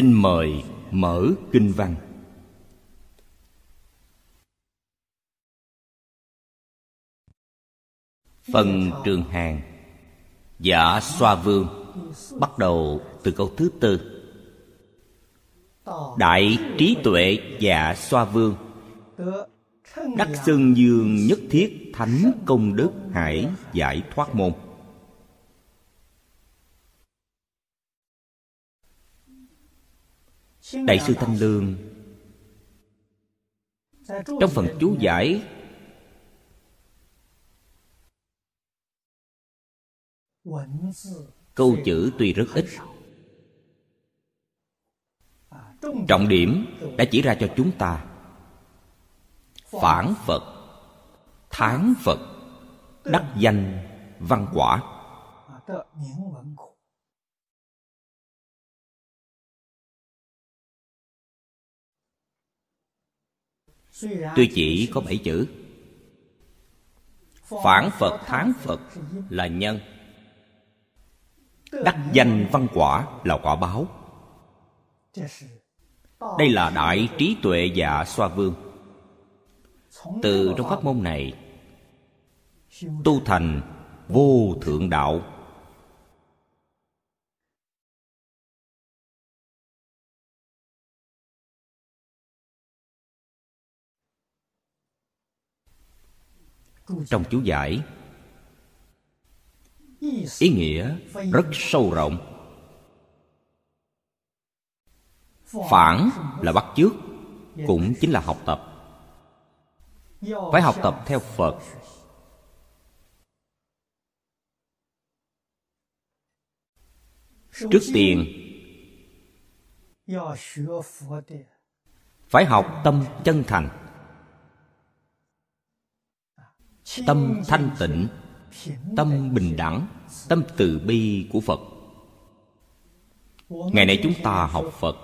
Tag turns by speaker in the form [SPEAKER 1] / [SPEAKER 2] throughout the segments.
[SPEAKER 1] xin mời mở kinh văn. Phần trường hàng, giả xoa vương, bắt đầu từ câu thứ tư. Đại trí tuệ dạ xoa vương, đắc xưng dương nhất thiết thánh công đức hải giải thoát môn. Đại sư thanh lương. Trong phần chú giải, câu chữ tuy rất ít. Trọng điểm đã chỉ ra cho chúng ta. Phản phật, thán phật, đắc danh, văn quả. Tuy chỉ có bảy chữ. Phản phật, thán phật là nhân. Đắc danh văn quả là quả báo. Đây là đại trí tuệ dạ xoa vương. Từ trong pháp môn này, tu thành vô thượng đạo. Trong chú giải. Ý nghĩa rất sâu rộng. Phản là bắt chước, cũng chính là học tập. Phải học tập theo phật. Trước tiên, phải học tâm chân thành. Tâm thanh tịnh, tâm bình đẳng, tâm từ bi của phật. Ngày nay chúng ta học phật.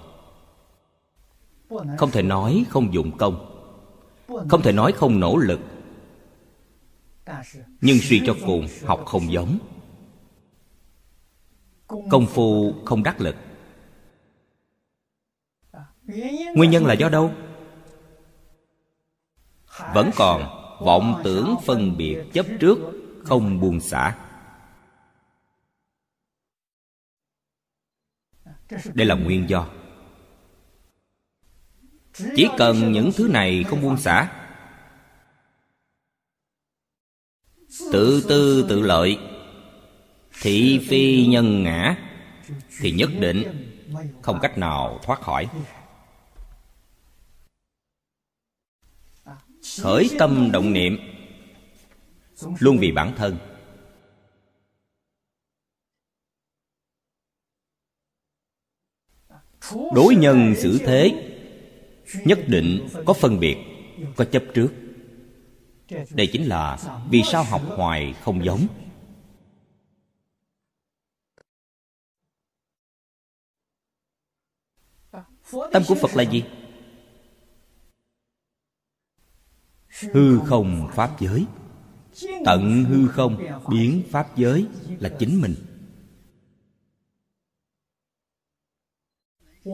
[SPEAKER 1] Không thể nói không dụng công, không thể nói không nỗ lực. Nhưng suy cho cùng, học không giống. Công phu không đắc lực. Nguyên nhân là do đâu? Vẫn còn vọng tưởng phân biệt chấp trước, không buông xả. Đây là nguyên do. Chỉ cần những thứ này không buông xả, tự tư tự lợi, thị phi nhân ngã, thì nhất định không cách nào thoát khỏi. Khởi tâm động niệm, luôn vì bản thân. Đối nhân xử thế, nhất định có phân biệt, có chấp trước. Đây chính là vì sao học hoài không giống. Tâm của phật là gì? Hư không pháp giới. Tận hư không biến pháp giới là chính mình.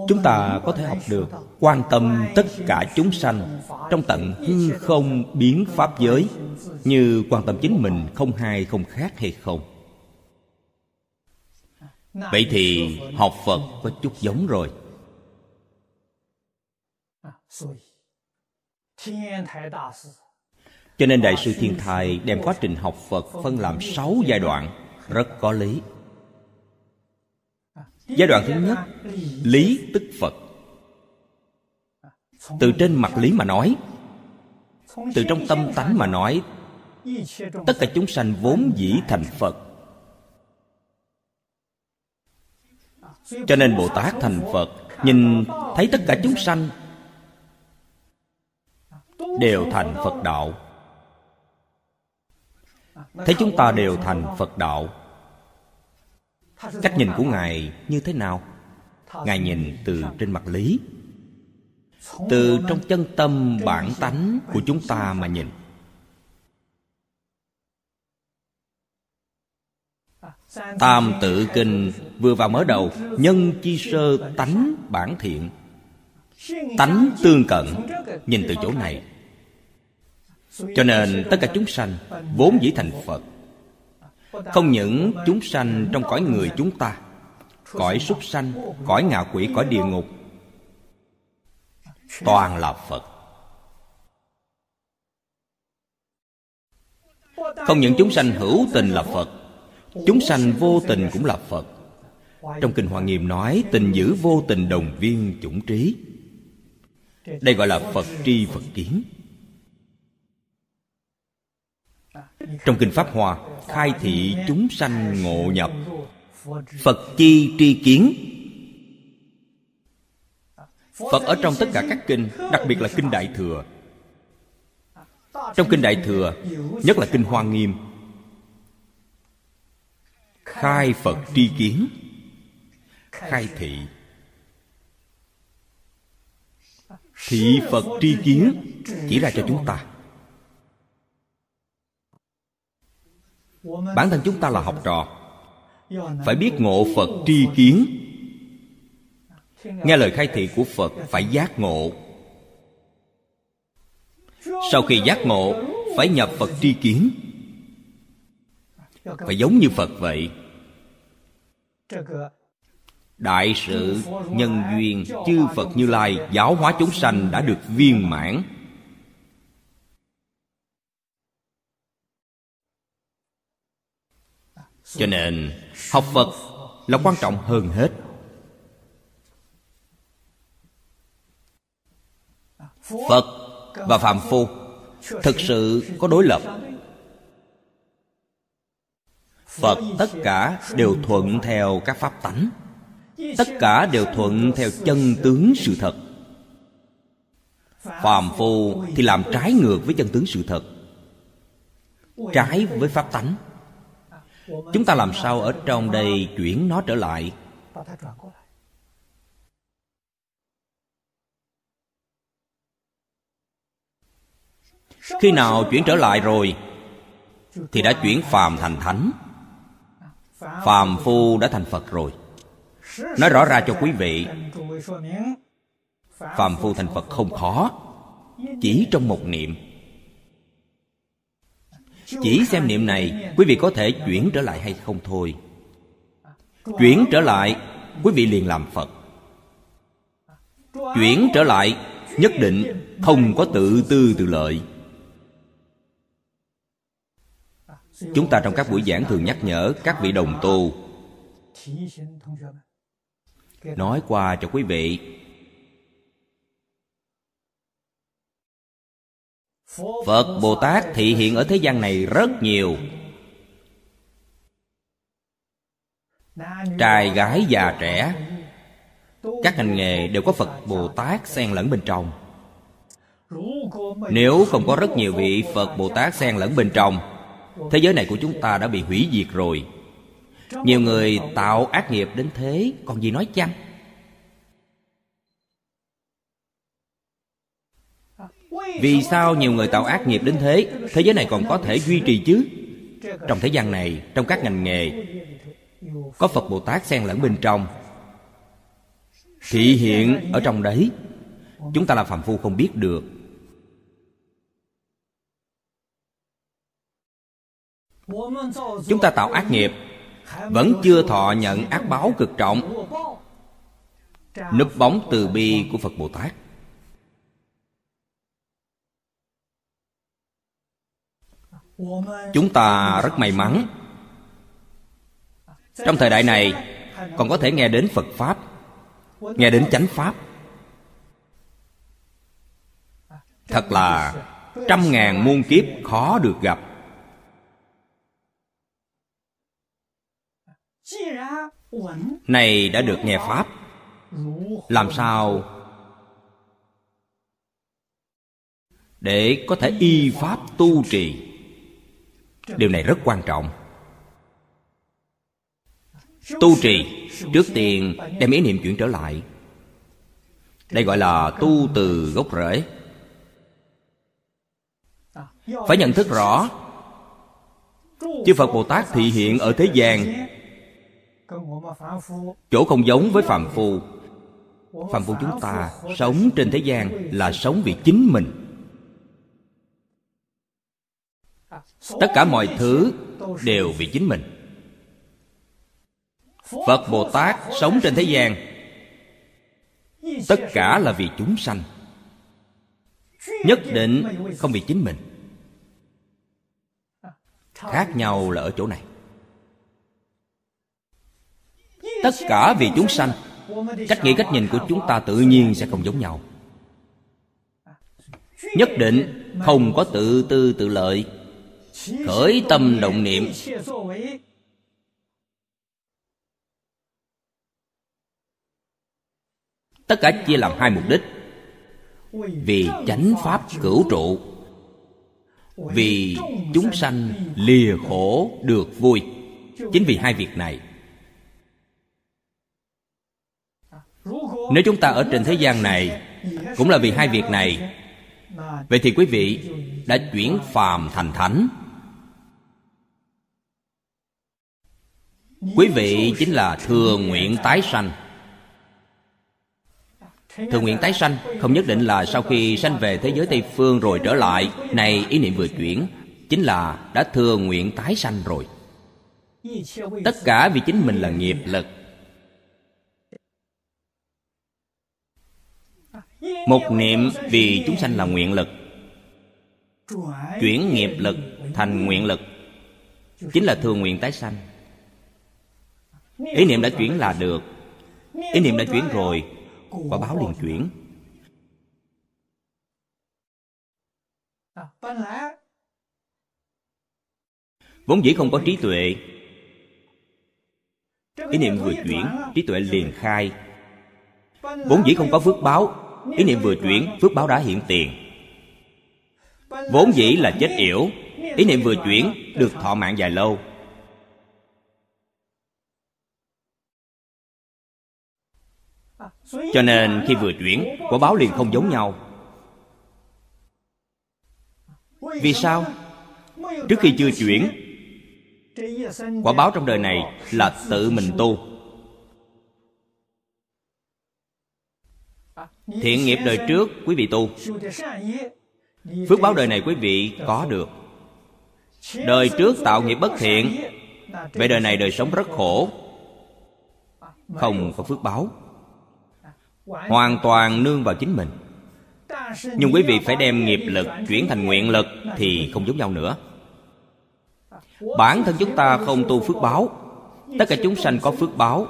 [SPEAKER 1] Chúng ta có thể học được quan tâm tất cả chúng sanh trong tận hư không biến pháp giới như quan tâm chính mình không hai không khác hay không. Vậy thì học phật có chút giống rồi cho nên đại sư thiên thai đem quá trình học phật phân làm sáu giai đoạn, rất có lý. Giai đoạn thứ nhất, lý tức phật. Từ trên mặt lý mà nói, từ trong tâm tánh mà nói, tất cả chúng sanh vốn dĩ thành phật. Cho nên bồ tát thành phật, nhìn thấy tất cả chúng sanh đều thành phật đạo. Thấy chúng ta đều thành phật đạo, cách nhìn của ngài như thế nào? Ngài nhìn từ trên mặt lý, từ trong chân tâm bản tánh của chúng ta mà nhìn. Tam tự kinh vừa vào mở đầu, nhân chi sơ tánh bản thiện, tánh tương cận, nhìn từ chỗ này cho nên tất cả chúng sanh vốn dĩ thành phật. Không những chúng sanh trong cõi người chúng ta, cõi súc sanh, cõi ngạ quỷ, cõi địa ngục, toàn là phật. Không những chúng sanh hữu tình là phật, chúng sanh vô tình cũng là phật. Trong kinh hoa nghiêm nói, tình giữ vô tình đồng viên chủng trí. Đây gọi là phật tri phật kiến trong kinh pháp hoa, khai thị chúng sanh ngộ nhập. Phật chi tri kiến. Phật ở trong tất cả các kinh, đặc biệt là kinh đại thừa. Trong kinh đại thừa, nhất là kinh hoa nghiêm, khai phật tri kiến, khai thị. Thị phật tri kiến chỉ ra cho chúng ta. Bản thân chúng ta là học trò. Phải biết ngộ phật tri kiến. Nghe lời khai thị của phật phải giác ngộ. Sau khi giác ngộ, phải nhập phật tri kiến. Phải giống như phật vậy. Đại sự nhân duyên chư phật như lai giáo hóa chúng sanh đã được viên mãn. Cho nên, học phật là quan trọng hơn hết. Phật và phạm phu thực sự có đối lập. Phật tất cả đều thuận theo các pháp tánh. Tất cả đều thuận theo chân tướng sự thật. Phàm phu thì làm trái ngược với chân tướng sự thật, trái với pháp tánh chúng ta làm sao ở trong đây chuyển nó trở lại? Khi nào chuyển trở lại rồi, thì đã chuyển phàm thành thánh. Phàm phu đã thành phật rồi. Nói rõ ra cho quý vị, phàm phu thành phật không khó, chỉ trong một niệm chỉ xem niệm này, quý vị có thể chuyển trở lại hay không thôi. Chuyển trở lại, quý vị liền làm phật. Chuyển trở lại, nhất định không có tự tư tự lợi. Chúng ta trong các buổi giảng thường nhắc nhở các vị đồng tu. Nói qua cho quý vị phật bồ tát thị hiện ở thế gian này rất nhiều. Trai, gái già, trẻ, các ngành nghề đều có phật bồ tát xen lẫn bên trong. Nếu không có rất nhiều vị phật bồ tát xen lẫn bên trong, thế giới này của chúng ta đã bị hủy diệt rồi. Nhiều người tạo ác nghiệp đến thế, còn gì nói chăng? Vì sao nhiều người tạo ác nghiệp đến thế? Thế giới này còn có thể duy trì chứ? Trong thế gian này, trong các ngành nghề, có phật bồ tát xen lẫn bên trong. Thị hiện ở trong đấy. Chúng ta là phạm phu không biết được. Chúng ta tạo ác nghiệp. Vẫn chưa thọ nhận ác báo cực trọng. Núp bóng từ bi của phật bồ tát. Chúng ta rất may mắn. Trong thời đại này, còn có thể nghe đến phật pháp, nghe đến chánh pháp. Thật là trăm ngàn muôn kiếp khó được gặp. Này đã được nghe pháp, làm sao để có thể y pháp tu trì? Điều này rất quan trọng. Tu trì, trước tiên đem ý niệm chuyển trở lại. Đây gọi là tu từ gốc rễ. Phải nhận thức rõ, chư phật bồ tát thị hiện ở thế gian. Chỗ không giống với phàm phu. Phàm phu chúng ta sống trên thế gian là sống vì chính mình. Tất cả mọi thứ đều vì chính mình. Phật bồ tát sống trên thế gian. Tất cả là vì chúng sanh. Nhất định không vì chính mình. Khác nhau là ở chỗ này. Tất cả vì chúng sanh. Cách nghĩ, cách nhìn của chúng ta tự nhiên sẽ không giống nhau. Nhất định không có tự tư tự lợi khởi tâm động niệm. Tất cả chia làm hai mục đích. Vì chánh pháp cửu trụ. Vì chúng sanh lìa khổ được vui. Chính vì hai việc này, nếu chúng ta ở trên thế gian này, cũng là vì hai việc này. Vậy thì quý vị đã chuyển phàm thành thánh. Quý vị chính là thường nguyện tái sanh. Thường nguyện tái sanh Không nhất định là sau khi sanh về thế giới Tây Phương rồi trở lại. Này, ý niệm vừa chuyển, Chính là đã thường nguyện tái sanh rồi. Tất cả vì chính mình là nghiệp lực. Một niệm vì chúng sanh là nguyện lực. Chuyển nghiệp lực thành nguyện lực. Chính là thường nguyện tái sanh. Ý niệm đã chuyển là được. Ý niệm đã chuyển rồi, quả báo liền chuyển. Vốn dĩ không có trí tuệ. Ý niệm vừa chuyển, trí tuệ liền khai. Vốn dĩ không có phước báo. Ý niệm vừa chuyển, phước báo đã hiện tiền. Vốn dĩ là chết yểu. Ý niệm vừa chuyển, được thọ mạng dài lâu. Cho nên khi vừa chuyển, quả báo liền không giống nhau. Vì sao? Trước khi chưa chuyển, quả báo trong đời này là tự mình tu. Thiện nghiệp đời trước, quý vị tu. Phước báo đời này quý vị có được. Đời trước tạo nghiệp bất thiện vậy đời này đời sống rất khổ. Không có phước báo hoàn toàn nương vào chính mình. Nhưng quý vị phải đem nghiệp lực chuyển thành nguyện lực thì không giống nhau nữa. Bản thân chúng ta không tu phước báo. Tất cả chúng sanh có phước báo.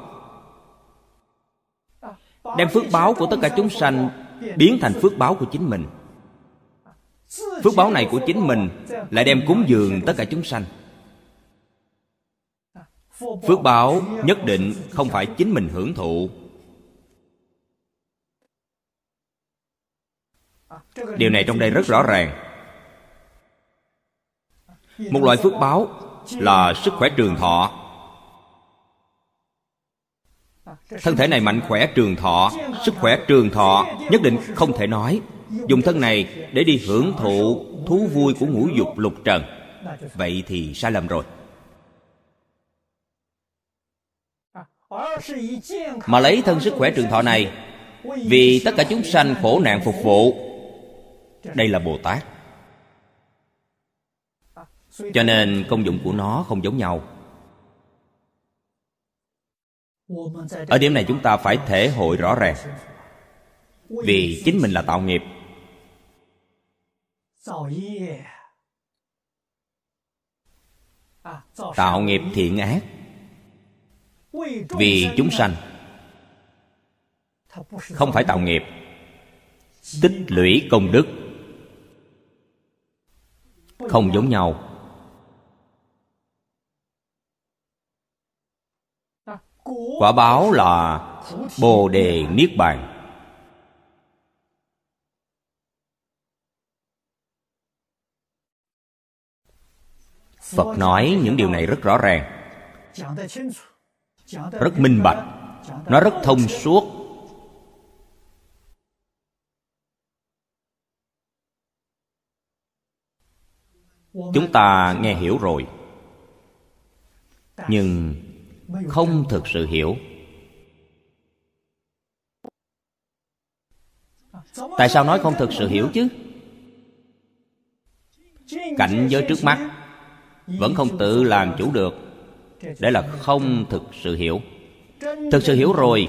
[SPEAKER 1] Đem phước báo của tất cả chúng sanh biến thành phước báo của chính mình. Phước báo này của chính mình lại đem cúng dường tất cả chúng sanh. Phước báo nhất định không phải chính mình hưởng thụ. Điều này trong đây rất rõ ràng. Một loại phước báo là sức khỏe trường thọ. Thân thể này mạnh khỏe trường thọ, sức khỏe trường thọ, nhất định không thể nói. Dùng thân này để đi hưởng thụ thú vui của ngũ dục lục trần. Vậy thì sai lầm rồi. Mà lấy thân sức khỏe trường thọ này, vì tất cả chúng sanh khổ nạn phục vụ Dạ. đây là bồ tát. Cho nên công dụng của nó không giống nhau. Ở điểm này chúng ta phải thể hội rõ ràng. Vì chính mình là tạo nghiệp. Tạo nghiệp thiện ác vì chúng sanh. Không phải tạo nghiệp. Tích lũy công đức không giống nhau. Quả báo là bồ đề niết bàn. Phật nói những điều này rất rõ ràng. Rất minh bạch. Nó rất thông suốt. Chúng ta nghe hiểu rồi. Nhưng không thực sự hiểu. Tại sao nói không thực sự hiểu chứ? Cảnh giới trước mắt vẫn không tự làm chủ được. Để là không thực sự hiểu. Thực sự hiểu rồi.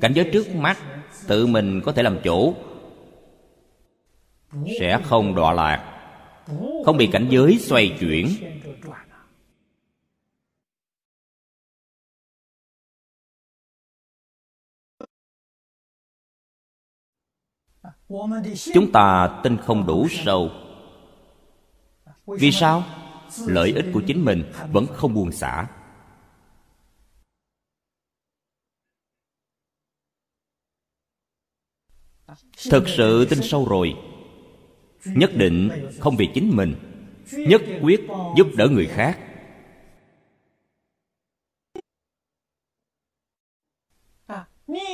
[SPEAKER 1] Cảnh giới trước mắt tự mình có thể làm chủ. Sẽ không đọa lạc không bị cảnh giới xoay chuyển. Chúng ta tin không đủ sâu. Vì sao? Lợi ích của chính mình vẫn không buông xả. Thực sự tin sâu rồi nhất định không vì chính mình, nhất quyết giúp đỡ người khác.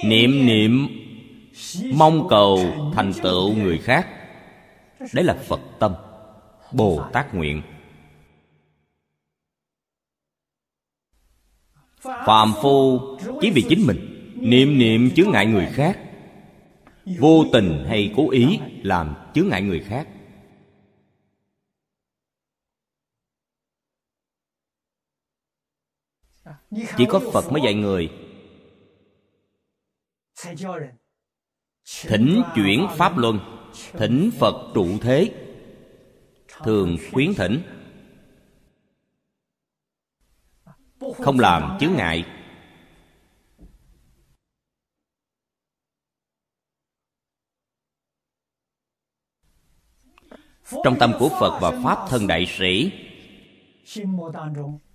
[SPEAKER 1] Niệm niệm, mong cầu thành tựu người khác. Đấy là phật tâm, bồ tát nguyện. Phàm phu chỉ vì chính mình, niệm niệm chướng ngại người khác vô tình hay cố ý làm chướng ngại người khác. Chỉ có phật mới dạy người. Thỉnh chuyển pháp luân, thỉnh phật trụ thế, thường khuyến thỉnh. Không làm chướng ngại trong tâm của phật và pháp thân đại sĩ,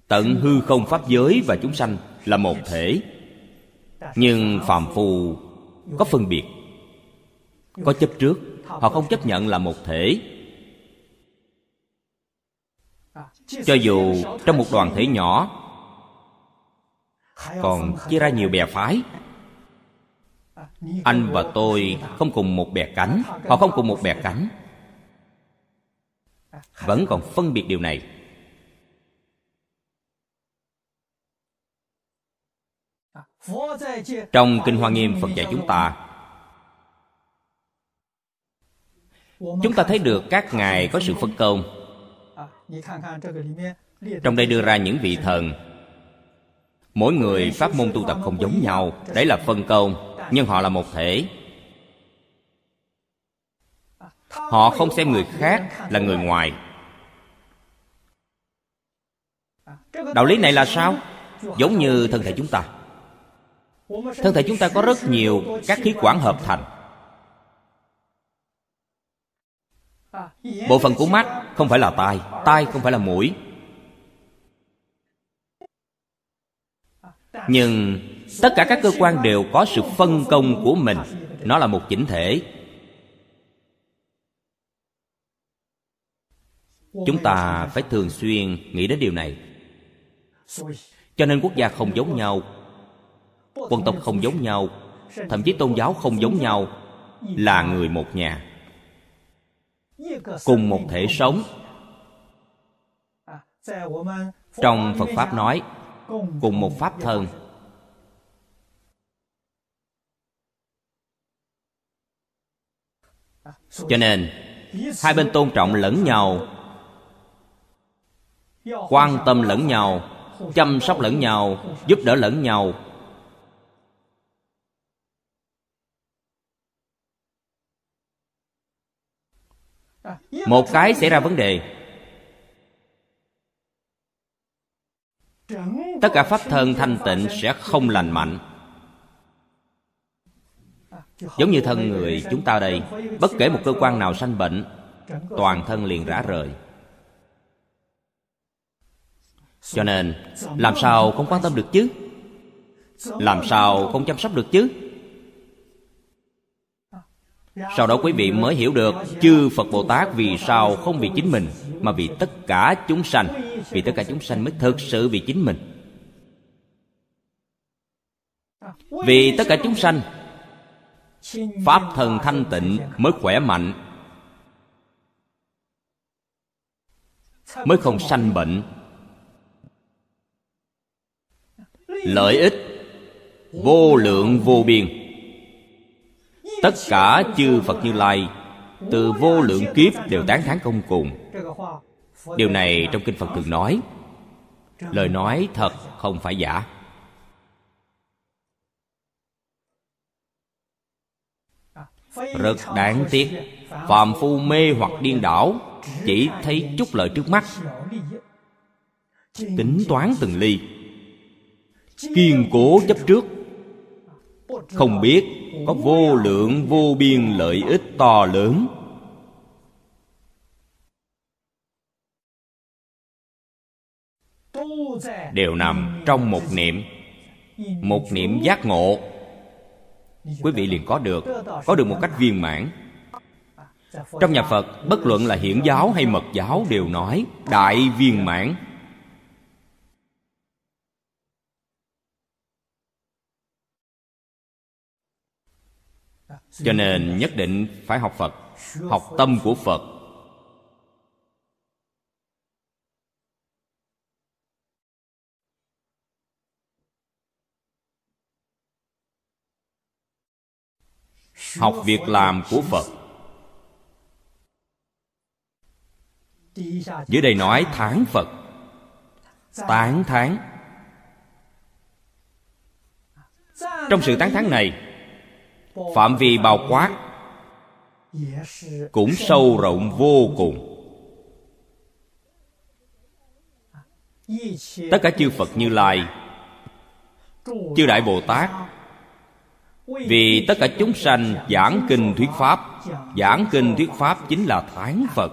[SPEAKER 1] tận hư không pháp giới và chúng sanh là một thể. Nhưng phàm phu có phân biệt, có chấp trước, họ không chấp nhận là một thể. Cho dù trong một đoàn thể nhỏ, còn chia ra nhiều bè phái. Anh và tôi không cùng một bè cánh, họ không cùng một bè cánh vẫn còn phân biệt điều này. Trong kinh hoa nghiêm, phật dạy chúng ta chúng ta thấy được các ngài có sự phân công. Trong đây đưa ra những vị thần, mỗi người pháp môn tu tập không giống nhau. Đấy là phân công, nhưng họ là một thể họ không xem người khác là người ngoài. Đạo lý này là sao? Giống như thân thể chúng ta. Thân thể chúng ta có rất nhiều các khí quản hợp thành. Bộ phận của mắt không phải là tai tai không phải là mũi. Nhưng tất cả các cơ quan đều có sự phân công của mình. Nó là một chỉnh thể. Chúng ta phải thường xuyên nghĩ đến điều này. Cho nên quốc gia không giống nhau, quân tộc không giống nhau, thậm chí tôn giáo không giống nhau, là người một nhà. Cùng một thể sống. Trong phật pháp nói, cùng một pháp thân. Cho nên, hai bên tôn trọng lẫn nhau quan tâm lẫn nhau, chăm sóc lẫn nhau, giúp đỡ lẫn nhau. Một cái xảy ra vấn đề. Tất cả pháp thân thanh tịnh sẽ không lành mạnh. Giống như thân người chúng ta đây, bất kể một cơ quan nào sanh bệnh, toàn thân liền rã rời cho nên, làm sao không quan tâm được chứ? Làm sao không chăm sóc được chứ? Sau đó quý vị mới hiểu được chư phật bồ tát vì sao không vì chính mình, mà vì tất cả chúng sanh, vì tất cả chúng sanh mới thực sự vì chính mình. Vì tất cả chúng sanh, pháp thần thanh tịnh mới khỏe mạnh, mới không sanh bệnh. Lợi ích, vô lượng vô biên. Tất cả chư phật như lai từ vô lượng kiếp đều tán thán công cùng. Điều này trong kinh phật thường nói. Lời nói thật không phải giả. Rất đáng tiếc, phàm phu mê hoặc điên đảo, chỉ thấy chút lợi trước mắt. Tính toán từng ly kiên cố chấp trước. Không biết có vô lượng, vô biên lợi ích to lớn. Đều nằm trong một niệm một niệm giác ngộ. Quý vị liền có được có được một cách viên mãn. Trong nhà phật, bất luận là hiển giáo hay mật giáo đều nói, đại viên mãn. Cho nên nhất định phải học phật, học tâm của phật. Học việc làm của phật. Dưới đây nói tháng phật. Tán tháng. trong sự tán tháng này phạm vi bao quát cũng sâu rộng vô cùng. Tất cả chư phật như lai, chư đại bồ tát, vì tất cả chúng sanh giảng kinh thuyết pháp, giảng kinh thuyết pháp chính là thán phật.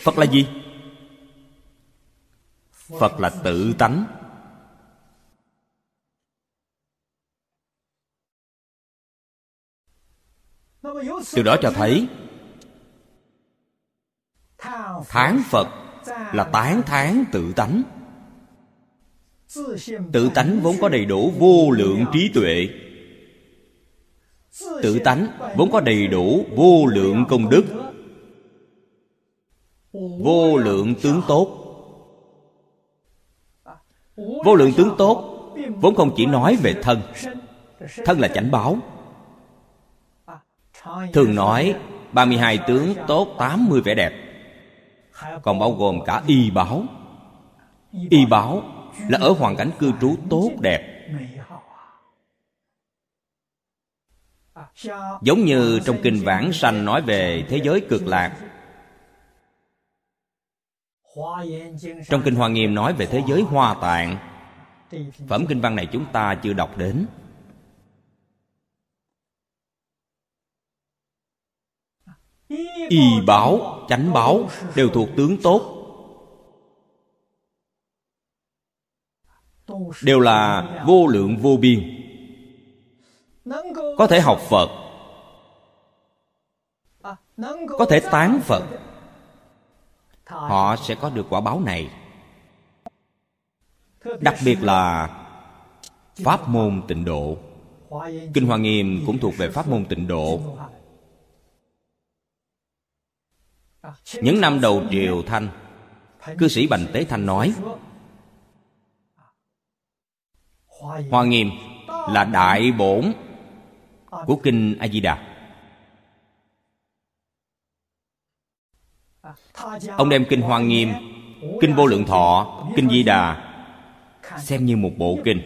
[SPEAKER 1] Phật là gì? Phật là tự tánh. Từ đó cho thấy, tháng phật là tán tháng tự tánh. Tự tánh vốn có đầy đủ vô lượng trí tuệ. Tự tánh vốn có đầy đủ vô lượng công đức. Vô lượng tướng tốt. Vô lượng tướng tốt vốn không chỉ nói về thân. Thân là chánh báo thường nói 32 tướng tốt 80 vẻ đẹp. Còn bao gồm cả y báo. Y báo là ở hoàn cảnh cư trú tốt đẹp. Giống như trong kinh vãng sanh nói về thế giới cực lạc. Trong kinh hoa nghiêm nói về thế giới hoa tạng. Phẩm kinh văn này chúng ta chưa đọc đến. Y báo, chánh báo đều thuộc tướng tốt. Đều là vô lượng vô biên. Có thể học phật. Có thể tán phật. Họ sẽ có được quả báo này. Đặc biệt là pháp môn tịnh độ. Kinh hoa nghiêm cũng thuộc về pháp môn tịnh độ. Những năm đầu triều thanh, cư sĩ bành tế thanh nói, hoa nghiêm là đại bổn của kinh a di đà ông đem kinh hoa nghiêm, kinh vô lượng thọ, kinh di đà xem như một bộ kinh.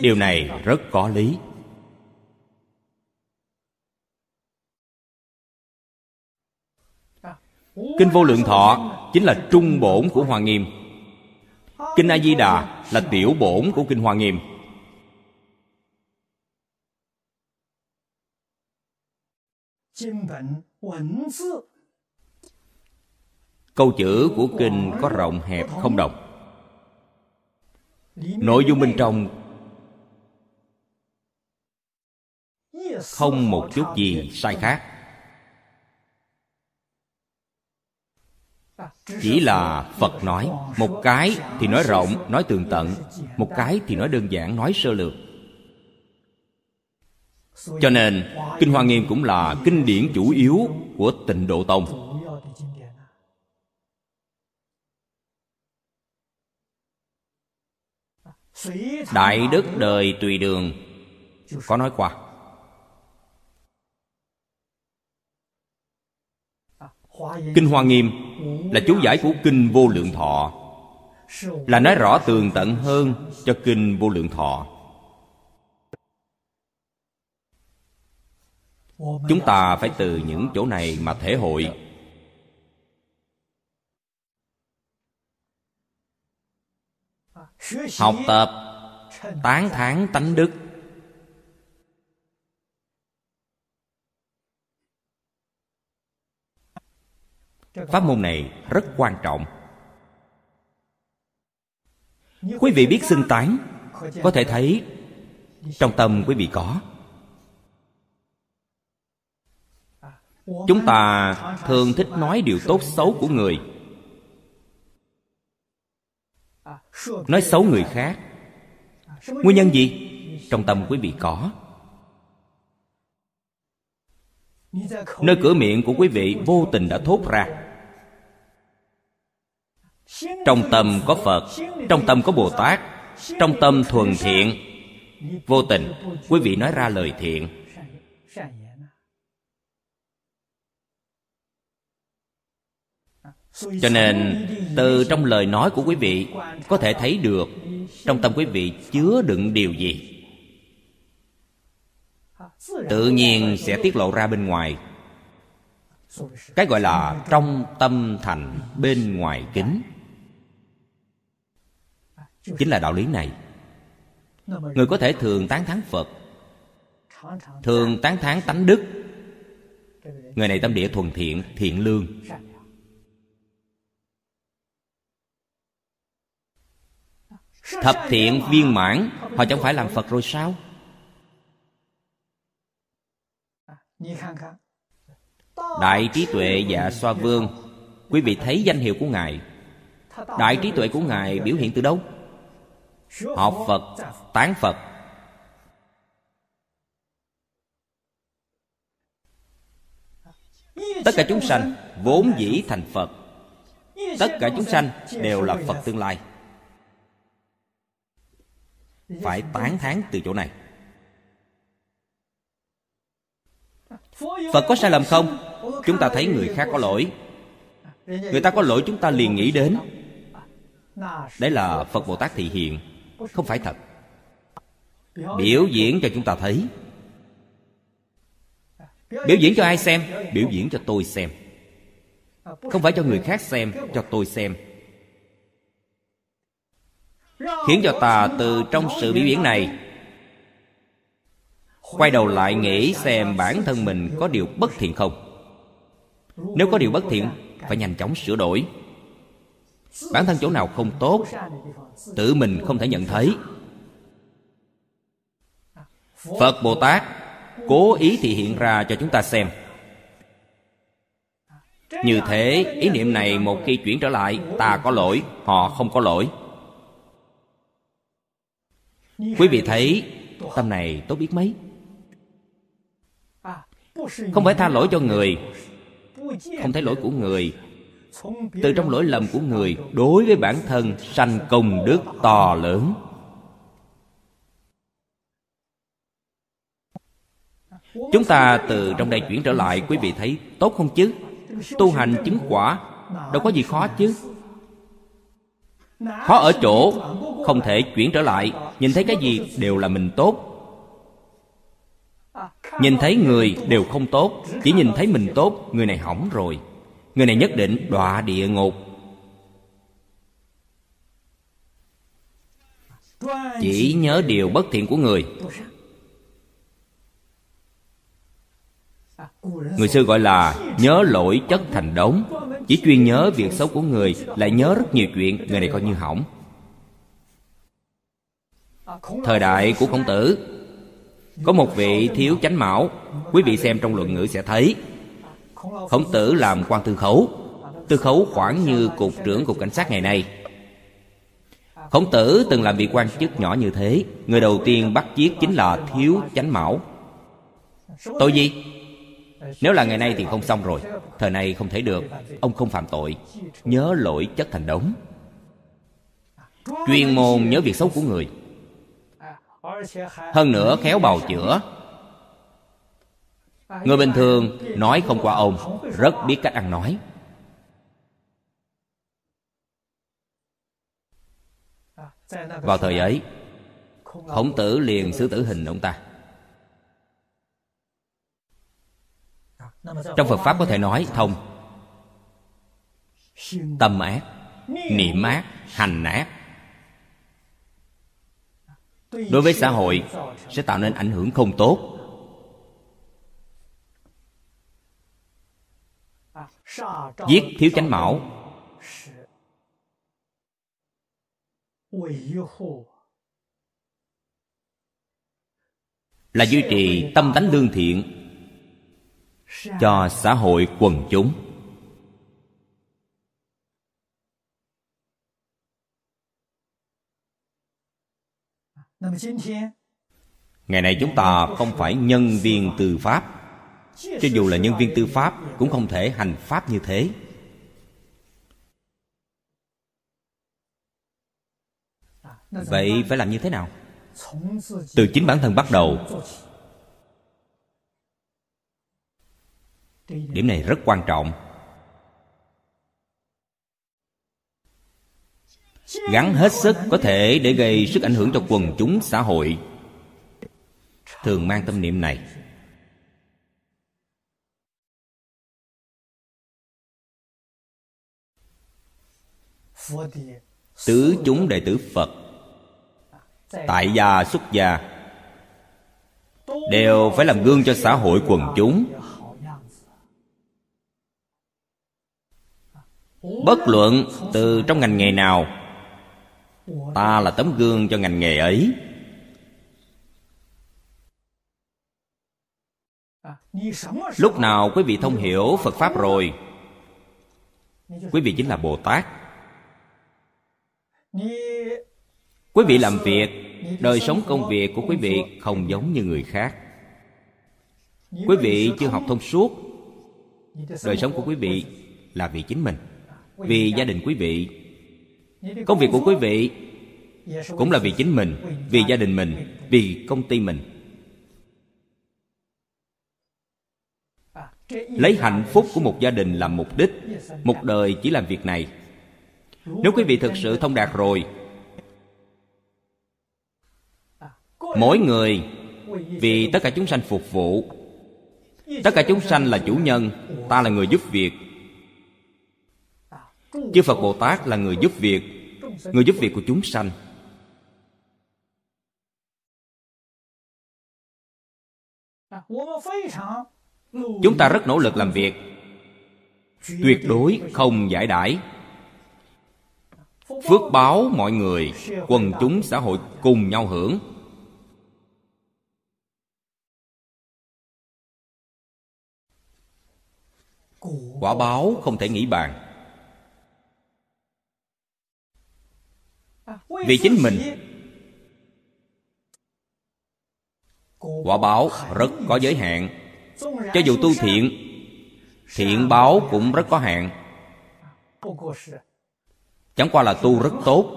[SPEAKER 1] Điều này rất có lý. Kinh vô lượng thọ chính là trung bổn của hoa nghiêm. Kinh a di đà là tiểu bổn của kinh hoa nghiêm. Câu chữ của kinh có rộng hẹp không đồng. Nội dung bên trong không một chút gì sai khác. Chỉ là phật nói, một cái thì nói rộng, nói tường tận, một cái thì nói đơn giản, nói sơ lược. Cho nên, kinh hoa nghiêm cũng là kinh điển chủ yếu của tịnh độ tông. Đại đức đời tùy đường, có nói qua. Kinh hoa nghiêm là chú giải của kinh vô lượng thọ. Là nói rõ tường tận hơn cho kinh vô lượng thọ. Chúng ta phải từ những chỗ này mà thể hội. Học tập, tán thán tánh đức. Pháp môn này rất quan trọng. Quý vị biết xưng tán, có thể thấy trong tâm quý vị có. Chúng ta thường thích nói điều tốt xấu của người. Nói xấu người khác. Nguyên nhân gì? Trong tâm quý vị có. Nơi cửa miệng của quý vị vô tình đã thốt ra. Trong tâm có phật, trong tâm có bồ tát trong tâm thuần thiện, vô tình, quý vị nói ra lời thiện. Cho nên, từ trong lời nói của quý vị có thể thấy được trong tâm quý vị chứa đựng điều gì tự nhiên sẽ tiết lộ ra bên ngoài. Cái gọi là trong tâm thành bên ngoài kính. Chính là đạo lý này. Người có thể thường tán thán phật, thường tán thán tánh đức. Người này tâm địa thuần thiện thiện lương. Thập thiện viên mãn, họ chẳng phải làm phật rồi sao? Đại trí tuệ dạ xoa vương, quý vị thấy danh hiệu của ngài. Đại trí tuệ của ngài biểu hiện từ đâu? Học phật, tán phật. Tất cả chúng sanh vốn dĩ thành phật. Tất cả chúng sanh đều là phật tương lai. Phải tán thán từ chỗ này. Phật có sai lầm không? Chúng ta thấy người khác có lỗi. Người ta có lỗi chúng ta liền nghĩ đến. Đấy là phật bồ tát thị hiện không phải thật. Biểu diễn cho chúng ta thấy. Biểu diễn cho ai xem? Biểu diễn cho tôi xem. Không phải cho người khác xem, cho tôi xem. Khiến cho ta từ trong sự biểu diễn này quay đầu lại nghĩ xem bản thân mình có điều bất thiện không. Nếu có điều bất thiện, phải nhanh chóng sửa đổi. Bản thân chỗ nào không tốt, tự mình không thể nhận thấy. Phật bồ tát cố ý thì hiện ra cho chúng ta xem. Như thế, ý niệm này một khi chuyển trở lại, ta có lỗi, họ không có lỗi. Quý vị thấy, tâm này tốt biết mấy? Không phải tha lỗi cho người, không thấy lỗi của người. Từ trong lỗi lầm của người, đối với bản thân sanh công đức to lớn. Chúng ta từ trong đây chuyển trở lại, quý vị thấy tốt không chứ? Tu hành chứng quả, đâu có gì khó chứ? Khó ở chỗ không thể chuyển trở lại. Nhìn thấy cái gì đều là mình tốt nhìn thấy người đều không tốt, chỉ nhìn thấy mình tốt, người này hỏng rồi. Người này nhất định đọa địa ngục. Chỉ nhớ điều bất thiện của người. Người xưa gọi là nhớ lỗi chất thành đống. Chỉ chuyên nhớ việc xấu của người lại nhớ rất nhiều chuyện, người này coi như hỏng. Thời đại của khổng tử có một vị thiếu chánh mão, quý vị xem trong luận ngữ sẽ thấy. Khổng tử làm quan tư khấu Tư khấu khoảng như cục trưởng cục cảnh sát ngày nay. Khổng tử từng làm việc quan chức nhỏ như thế, Người đầu tiên bắt giết chính là thiếu chánh mão. Tội gì? Nếu là ngày nay thì không xong rồi, Thời này không thể được, Ông không phạm tội, Nhớ lỗi chất thành đống. Chuyên môn nhớ việc xấu của người. Hơn nữa khéo bào chữa. Người bình thường nói không qua ông, Rất biết cách ăn nói. Vào thời ấy, Khổng tử liền xử tử hình ông ta. Trong Phật Pháp có thể nói thông. Tâm ác, Niệm ác, Hành ác. Đối với xã hội, Sẽ tạo nên ảnh hưởng không tốt. Giết thiếu chánh mão. Là duy trì tâm tánh lương thiện cho xã hội quần chúng. Ngày nay chúng ta không phải nhân viên tư pháp. Cho dù là nhân viên tư pháp, cũng không thể hành pháp như thế. Vậy phải làm như thế nào? Từ chính bản thân bắt đầu. Điểm này rất quan trọng. Gắn hết sức có thể để gây sức ảnh hưởng cho quần chúng xã hội. Thường mang tâm niệm này. Tứ chúng đệ tử phật, tại gia xuất gia, đều phải làm gương cho xã hội quần chúng. Bất luận từ trong ngành nghề nào ta là tấm gương cho ngành nghề ấy. Lúc nào quý vị thông hiểu phật pháp rồi quý vị chính là bồ tát. Quý vị làm việc đời sống công việc của quý vị không giống như người khác. Quý vị chưa học thông suốt. Đời sống của quý vị là vì chính mình. Vì gia đình quý vị công việc của quý vị cũng là vì chính mình, vì gia đình mình, vì công ty mình. Lấy hạnh phúc của một gia đình làm mục đích, một đời chỉ làm việc này. Nếu quý vị thực sự thông đạt rồi, mỗi người, vì tất cả chúng sanh phục vụ, tất cả chúng sanh là chủ nhân, ta là người giúp việc chư phật bồ tát là người giúp việc, người giúp việc của chúng sanh. Chúng ta rất nỗ lực làm việc. Tuyệt đối không giải đãi. Phước báo mọi người, quần chúng xã hội cùng nhau hưởng. Quả báo không thể nghĩ bàn. Vì chính mình. Quả báo rất có giới hạn. Cho dù tu thiện thiện báo cũng rất có hạn. Chẳng qua là tu rất tốt.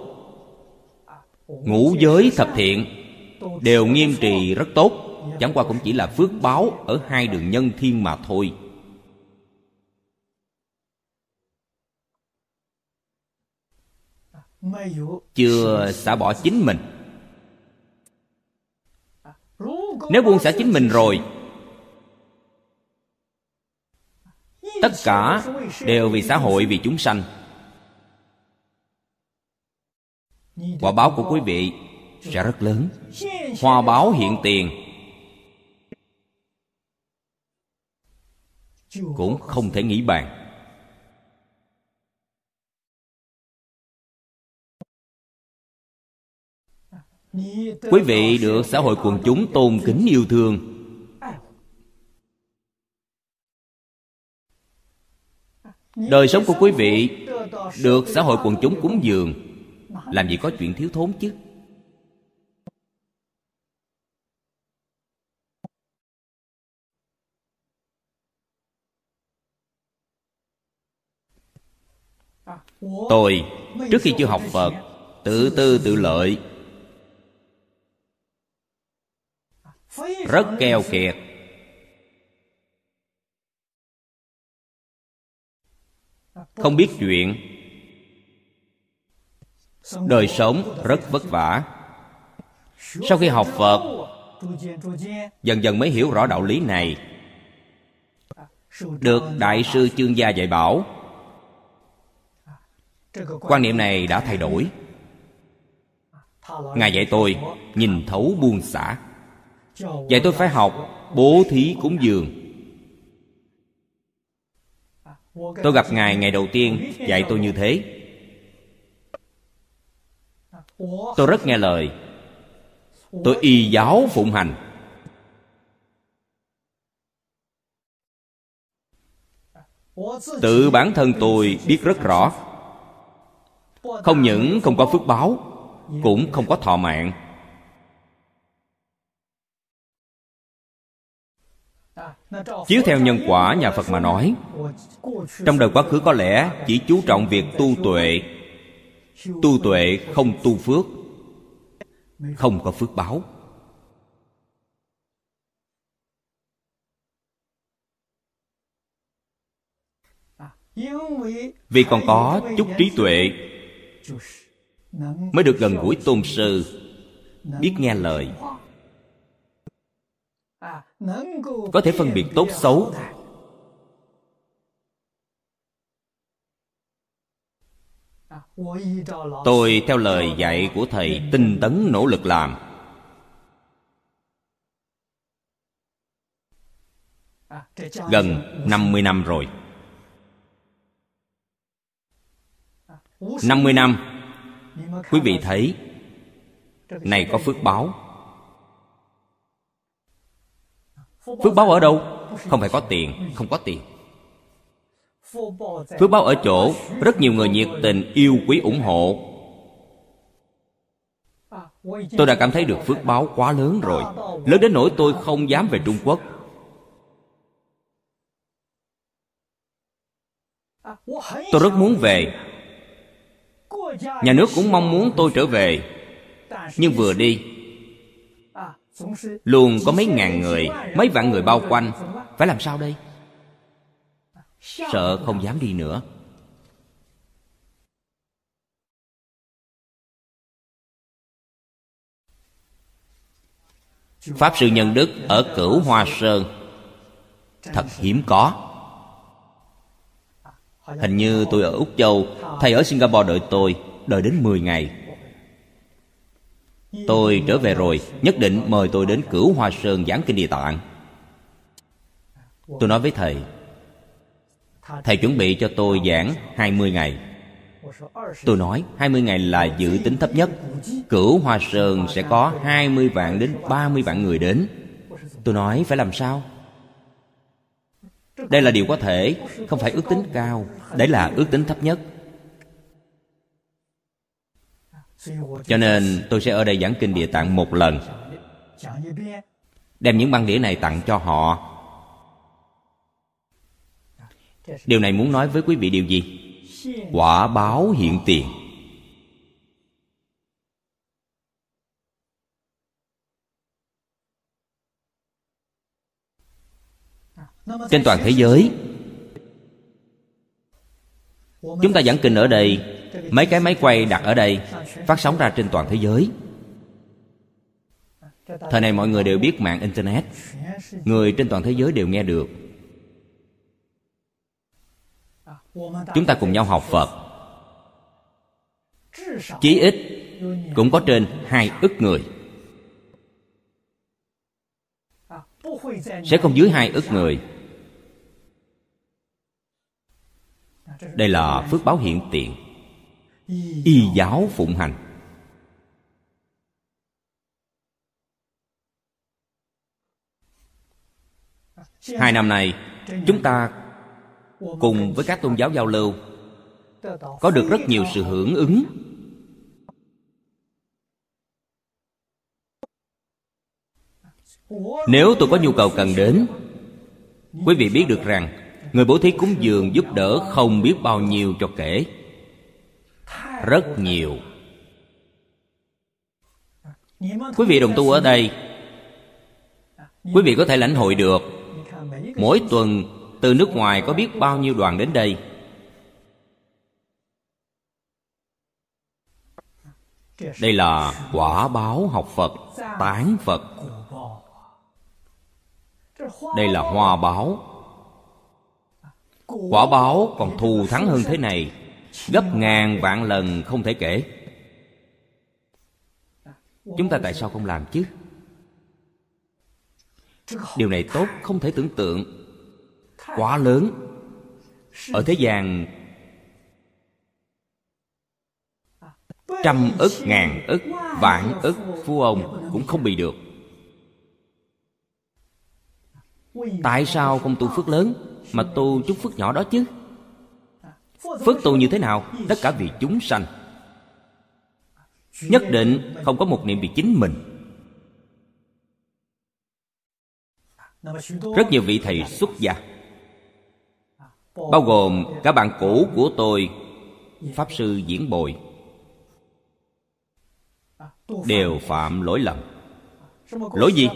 [SPEAKER 1] Ngũ giới thập thiện đều nghiêm trì rất tốt. Chẳng qua cũng chỉ là phước báo ở hai đường nhân thiên mà thôi. Chưa xả bỏ chính mình. Nếu buông xả chính mình rồi, tất cả đều vì xã hội, vì chúng sanh. Quả báo của quý vị sẽ rất lớn. Hoa báo hiện tiền cũng không thể nghĩ bàn. Quý vị được xã hội quần chúng tôn kính yêu thương. đời sống của quý vị được xã hội quần chúng cúng dường. Làm gì có chuyện thiếu thốn chứ? Tôi trước khi chưa học phật tự tư tự lợi rất keo kiệt. Không biết chuyện. Đời sống rất vất vả. Sau khi học phật, dần dần mới hiểu rõ đạo lý này. Được đại sư chương gia dạy bảo, quan niệm này đã thay đổi. Ngài dạy tôi nhìn thấu buông xả dạy tôi phải học, bố thí cúng dường. Tôi gặp ngài ngày đầu tiên, dạy tôi như thế. Tôi rất nghe lời. Tôi y giáo phụng hành. Tự bản thân tôi biết rất rõ. Không những không có phước báo, cũng không có thọ mạng. Chiếu theo nhân quả nhà phật mà nói, trong đời quá khứ có lẽ chỉ chú trọng việc tu tuệ. Tu tuệ không tu phước, không có phước báo. Vì còn có chút trí tuệ mới được gần gũi tôn sư, biết nghe lời có thể phân biệt tốt xấu. Tôi theo lời dạy của thầy tinh tấn nỗ lực làm. Gần 50 năm rồi. 50 năm. Quý vị thấy, Này có phước báo. Phước báo ở đâu? Không phải có tiền, Không có tiền. Phước báo ở chỗ Rất nhiều người nhiệt tình yêu quý ủng hộ. Tôi đã cảm thấy được phước báo quá lớn rồi. Lớn đến nỗi tôi không dám về Trung Quốc. Tôi rất muốn về. Nhà nước cũng mong muốn tôi trở về. Nhưng vừa đi Luôn có mấy ngàn người, Mấy vạn người bao quanh. Phải làm sao đây? Sợ không dám đi nữa. Pháp sư Nhân Đức ở Cửu Hoa Sơn. Thật hiếm có. Hình như tôi ở Úc Châu, Thầy ở Singapore đợi tôi, Đợi đến 10 ngày. Tôi trở về rồi, Nhất định mời tôi đến Cửu Hoa Sơn giảng kinh địa tạng. Tôi nói với thầy Thầy chuẩn bị cho tôi giảng 20 ngày. Tôi nói 20 ngày là dự tính thấp nhất. Cửu Hoa Sơn sẽ có 20 vạn đến 30 vạn người đến. Tôi nói, phải làm sao? Đây là điều có thể, không phải ước tính cao. Đấy là ước tính thấp nhất. Cho nên tôi sẽ ở đây giảng kinh địa tạng một lần. Đem những băng đĩa này tặng cho họ. Điều này muốn nói với quý vị điều gì? Quả báo hiện tiền. Trên toàn thế giới, chúng ta giảng kinh ở đây, mấy cái máy quay đặt ở đây phát sóng ra trên toàn thế giới. Thời này mọi người đều biết mạng internet. Người trên toàn thế giới đều nghe được. Chúng ta cùng nhau học phật. Chí ít cũng có trên hai ức người. Sẽ không dưới hai ức người. Đây là phước báo hiện tiện y giáo phụng hành. Hai năm nay, chúng ta cùng với các tôn giáo giao lưu, có được rất nhiều sự hưởng ứng. Nếu tôi có nhu cầu cần đến, quý vị biết được rằng người bố thí cúng dường giúp đỡ không biết bao nhiêu cho kể rất nhiều. Quý vị đồng tu ở đây, quý vị có thể lãnh hội được. Mỗi tuần, từ nước ngoài có biết bao nhiêu đoàn đến đây? Đây là quả báo học phật, tán phật. Đây là hoa báo. Quả báo còn thù thắng hơn thế này gấp ngàn vạn lần không thể kể. Chúng ta tại sao không làm chứ? Điều này tốt không thể tưởng tượng. Quá lớn. Ở thế gian, trăm ức, ngàn ức, vạn ức phú ông cũng không bị được. Tại sao không tu phước lớn mà tu chút phước nhỏ đó chứ? Phước tu như thế nào, tất cả vì chúng sanh. Nhất định không có một niệm vì chính mình. Rất nhiều vị thầy xuất gia, bao gồm cả bạn cũ của tôi, pháp sư diễn bồi, đều phạm lỗi lầm. Lỗi gì?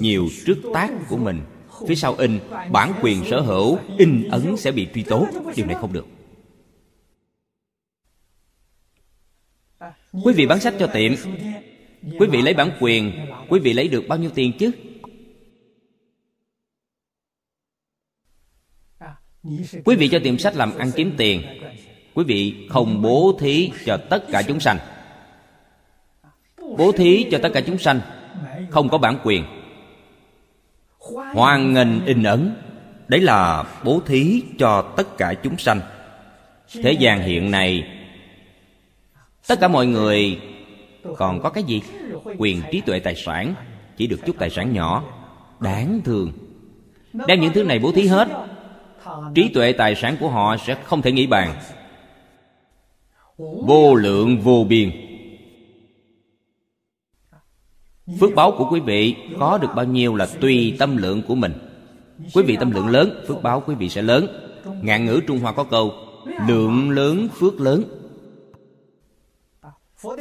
[SPEAKER 1] Nhiều trước tác của mình, phía sau in bản quyền sở hữu, in ấn sẽ bị truy tố. Điều này không được. Quý vị bán sách cho tiệm. Quý vị lấy bản quyền. Quý vị lấy được bao nhiêu tiền chứ? Quý vị cho tiệm sách làm ăn kiếm tiền. Quý vị không bố thí cho tất cả chúng sanh. Bố thí cho tất cả chúng sanh, không có bản quyền. Hoan nghênh in ấn. Đấy là bố thí cho tất cả chúng sanh. Thế gian hiện nay tất cả mọi người còn có cái gì? Quyền trí tuệ tài sản, chỉ được chút tài sản nhỏ. Đáng thương. Đem những thứ này bố thí hết, trí tuệ tài sản của họ sẽ không thể nghĩ bàn. Vô lượng vô biên. Phước báo của quý vị có được bao nhiêu là tùy tâm lượng của mình. Quý vị tâm lượng lớn, phước báo quý vị sẽ lớn. Ngạn ngữ trung hoa có câu, lượng lớn, phước lớn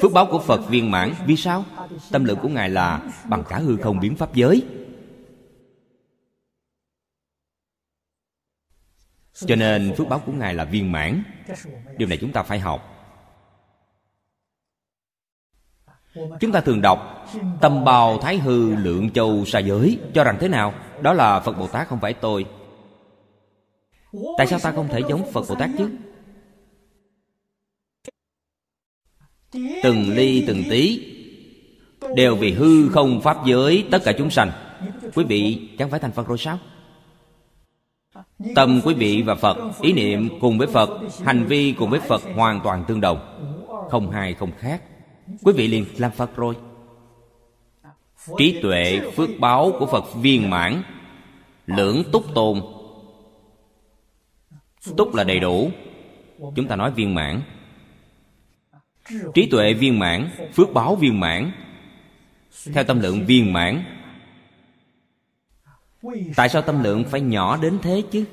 [SPEAKER 1] phước báo của phật viên mãn, vì sao? Tâm lượng của ngài là bằng cả hư không biến pháp giới. Cho nên phước báo của ngài là viên mãn. Điều này chúng ta phải học. Chúng ta thường đọc, tâm bào thái hư lượng châu xa giới. Cho rằng thế nào? Đó là phật bồ tát không phải tôi. Tại sao ta không thể giống phật bồ tát chứ? Từng ly, từng tí. Đều vì hư không pháp giới tất cả chúng sanh. Quý vị, chẳng phải thành phật rồi sao? Tâm quý vị và phật, ý niệm cùng với phật, hành vi cùng với phật hoàn toàn tương đồng. Không hai, không khác. Quý vị liền làm phật rồi. Trí tuệ, phước báo của phật viên mãn, lưỡng túc tôn. Túc là đầy đủ. Chúng ta nói viên mãn trí tuệ viên mãn, phước báo viên mãn. Theo tâm lượng viên mãn, tại sao tâm lượng phải nhỏ đến thế chứ?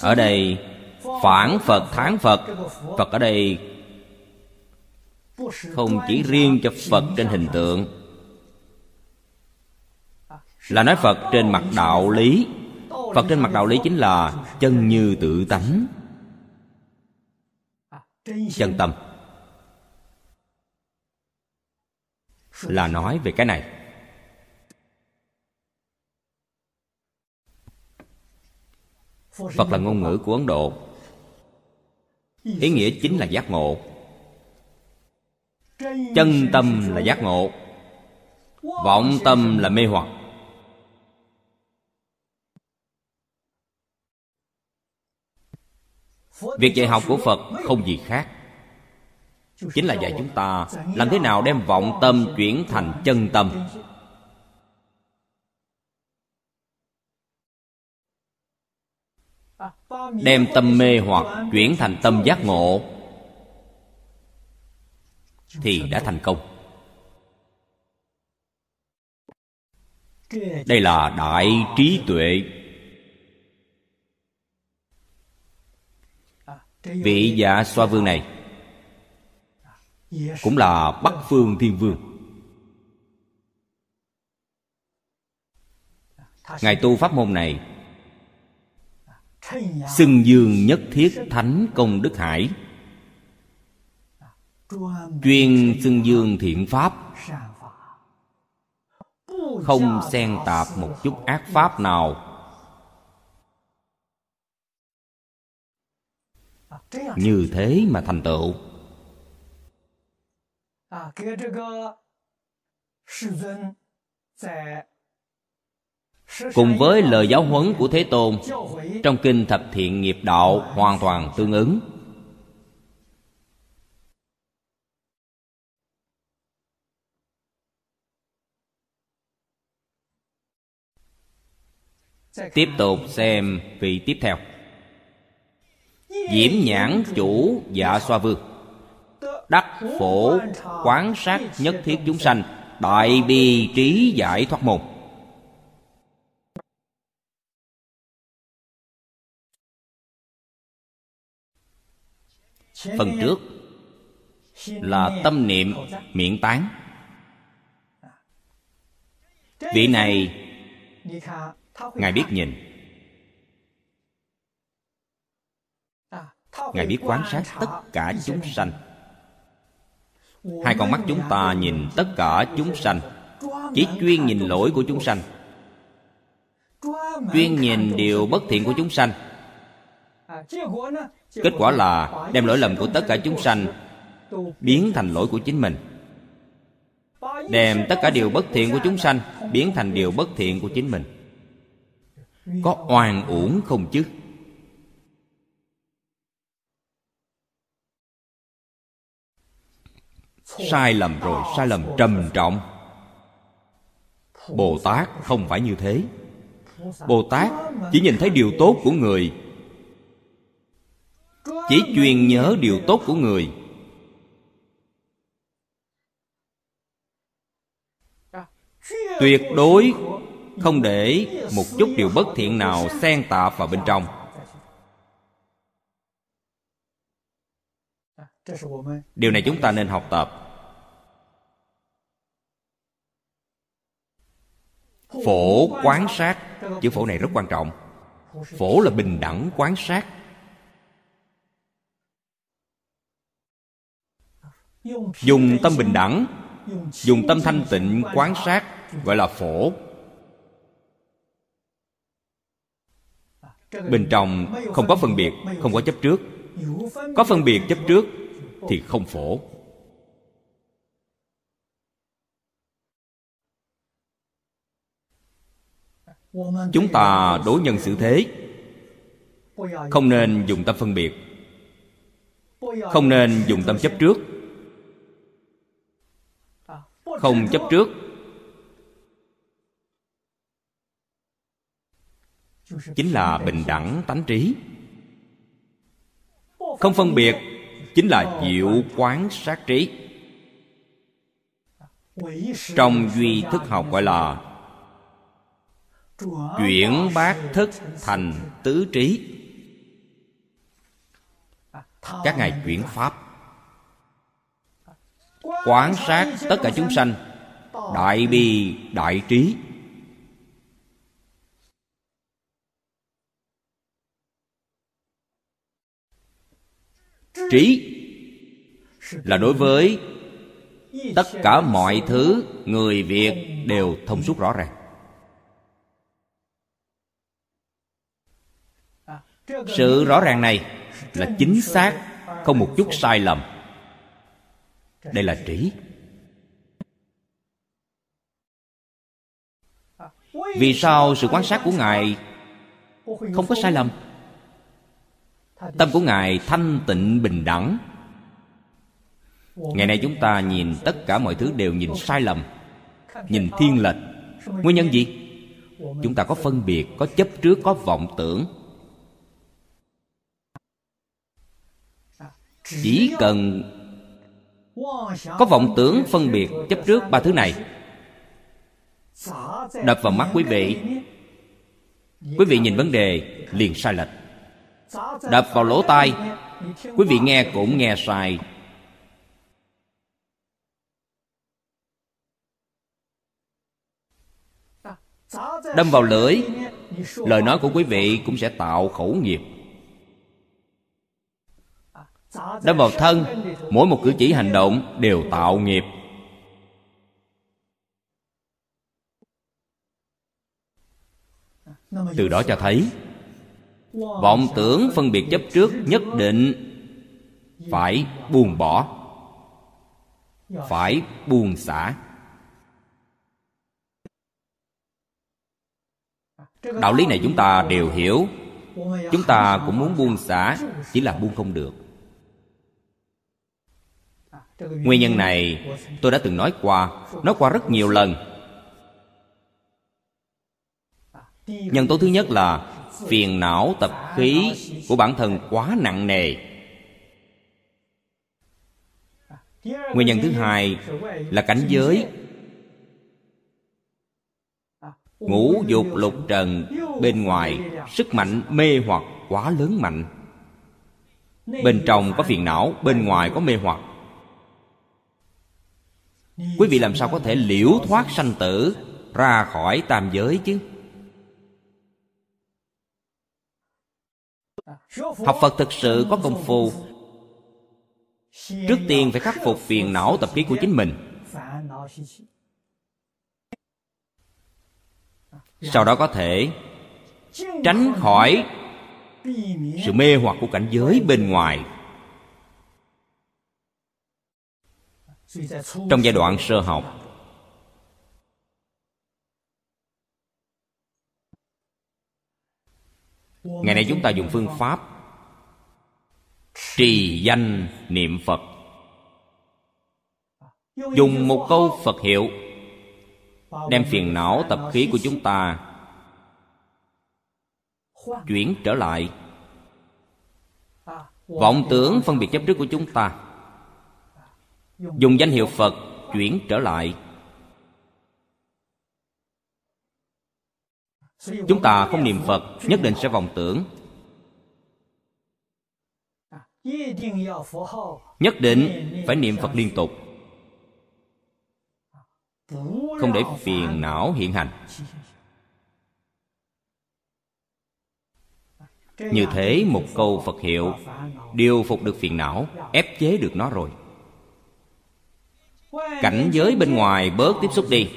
[SPEAKER 1] Ở đây, phản phật, thán phật. Phật ở đây không chỉ riêng cho phật trên hình tượng là nói phật trên mặt đạo lý. Phật trên mặt đạo lý chính là chân như tự tánh. Chân tâm. Là nói về cái này. Phật là ngôn ngữ của ấn độ. Ý nghĩa chính là giác ngộ. Chân tâm là giác ngộ. Vọng tâm là mê hoặc. Việc dạy học của phật không gì khác. Chính là dạy chúng ta làm thế nào đem vọng tâm chuyển thành chân tâm. Đem tâm mê hoặc chuyển thành tâm giác ngộ thì đã thành công. Đây là đại trí tuệ. Vị dạ xoa vương này cũng là bắc phương thiên vương. Ngài tu pháp môn này xưng dương nhất thiết thánh công đức hải. Chuyên xưng dương thiện pháp không xen tạp một chút ác pháp nào như thế mà thành tựu. Cùng với lời giáo huấn của thế tôn trong kinh thập thiện nghiệp đạo hoàn toàn tương ứng. Tiếp tục xem vị tiếp theo diễm nhãn chủ dạ xoa vương. Đắc phổ quán sát nhất thiết chúng sanh, đại bi trí giải thoát môn. Phần trước là tâm niệm miệng tán. Vị này, ngài biết nhìn. Ngài biết quan sát tất cả chúng sanh. Hai con mắt chúng ta nhìn tất cả chúng sanh, chỉ chuyên nhìn lỗi của chúng sanh, chuyên nhìn điều bất thiện của chúng sanh. Kết quả là đem lỗi lầm của tất cả chúng sanh biến thành lỗi của chính mình. Đem tất cả điều bất thiện của chúng sanh biến thành điều bất thiện của chính mình. Có oan uổng không chứ? Sai lầm rồi, sai lầm trầm trọng. Bồ tát không phải như thế. Bồ tát chỉ nhìn thấy điều tốt của người. Chỉ chuyên nhớ điều tốt của người. Tuyệt đối không để một chút điều bất thiện nào xen tạp vào bên trong. Điều này chúng ta nên học tập. Phổ quán sát. Chữ phổ này rất quan trọng. Phổ là bình đẳng quán sát. Dùng tâm bình đẳng. Dùng tâm thanh tịnh quán sát, gọi là phổ. Bên trong không có phân biệt, không có chấp trước. Có phân biệt chấp trước thì không phổ. Chúng ta đối nhân xử thế. Không nên dùng tâm phân biệt. Không nên dùng tâm chấp trước. Không chấp trước. Chính là bình đẳng tánh trí. Không phân biệt chính là diệu quán sát trí. Trong duy thức học gọi là chuyển bát thức thành tứ trí. Các ngài chuyển pháp. Quán sát tất cả chúng sanh, đại bi, đại trí. Trí là đối với tất cả mọi thứ, người việt đều thông suốt rõ ràng. Sự rõ ràng này là chính xác, không một chút sai lầm. Đây là trí. Vì sao sự quan sát của ngài không có sai lầm? Tâm của ngài thanh tịnh bình đẳng. Ngày nay chúng ta nhìn tất cả mọi thứ đều nhìn sai lầm nhìn thiên lệch. Nguyên nhân gì? Chúng ta có phân biệt có chấp trước có vọng tưởng. Chỉ cần có vọng tưởng phân biệt chấp trước ba thứ này. Đập vào mắt quý vị. Quý vị nhìn vấn đề liền sai lệch đập vào lỗ tai. Quý vị nghe cũng nghe sai. Đâm vào lưỡi. Lời nói của quý vị cũng sẽ tạo khẩu nghiệp. Đâm vào thân. Mỗi một cử chỉ hành động đều tạo nghiệp. Từ đó cho thấy vọng tưởng phân biệt chấp trước nhất định, phải buông bỏ, phải buông xả. Đạo lý này chúng ta đều hiểu. Chúng ta cũng muốn buông xả, chỉ là buông không được. Nguyên nhân này, tôi đã từng nói qua nói qua rất nhiều lần. Nhân tố thứ nhất là phiền não tập khí của bản thân quá nặng nề. Nguyên nhân thứ hai là cảnh giới. Ngũ dục lục trần bên ngoài, sức mạnh mê hoặc quá lớn mạnh. Bên trong có phiền não, bên ngoài có mê hoặc. Quý vị làm sao có thể liễu thoát sanh tử ra khỏi tam giới chứ? Học phật thực sự có công phu. Trước tiên phải khắc phục phiền não tập khí của chính mình. Sau đó có thể tránh khỏi sự mê hoặc của cảnh giới bên ngoài. Trong giai đoạn sơ học ngày nay chúng ta dùng phương pháp trì danh niệm phật. Dùng một câu phật hiệu đem phiền não, tập khí của chúng ta chuyển trở lại. Vọng tưởng phân biệt chấp trước của chúng ta. Dùng danh hiệu phật chuyển trở lại. Chúng ta không niệm phật, nhất định sẽ vọng tưởng. Nhất định phải niệm phật liên tục. Không để phiền não hiện hành. Như thế một câu phật hiệu điều phục được phiền não, ép chế được nó rồi. Cảnh giới bên ngoài bớt tiếp xúc đi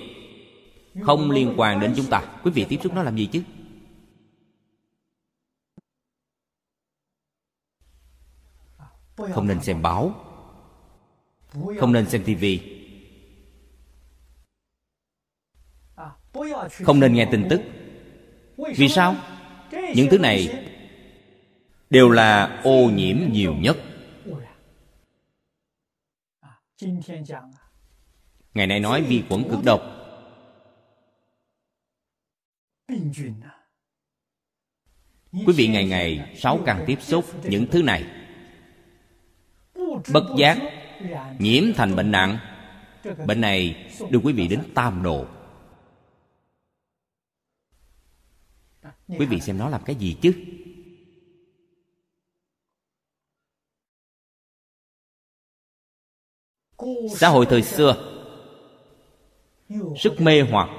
[SPEAKER 1] không liên quan đến chúng ta. Quý vị tiếp xúc nó làm gì chứ? Không nên xem báo. Không nên xem tivi không nên nghe tin tức. Vì sao? Những thứ này đều là ô nhiễm nhiều nhất. Ngày nay nói vi khuẩn cực độc quý vị ngày ngày sáu căn tiếp xúc những thứ này. bất giác nhiễm thành bệnh nặng. Bệnh này đưa quý vị đến tam độ quý vị xem nó làm cái gì chứ? Xã hội thời xưa. Sức mê hoặc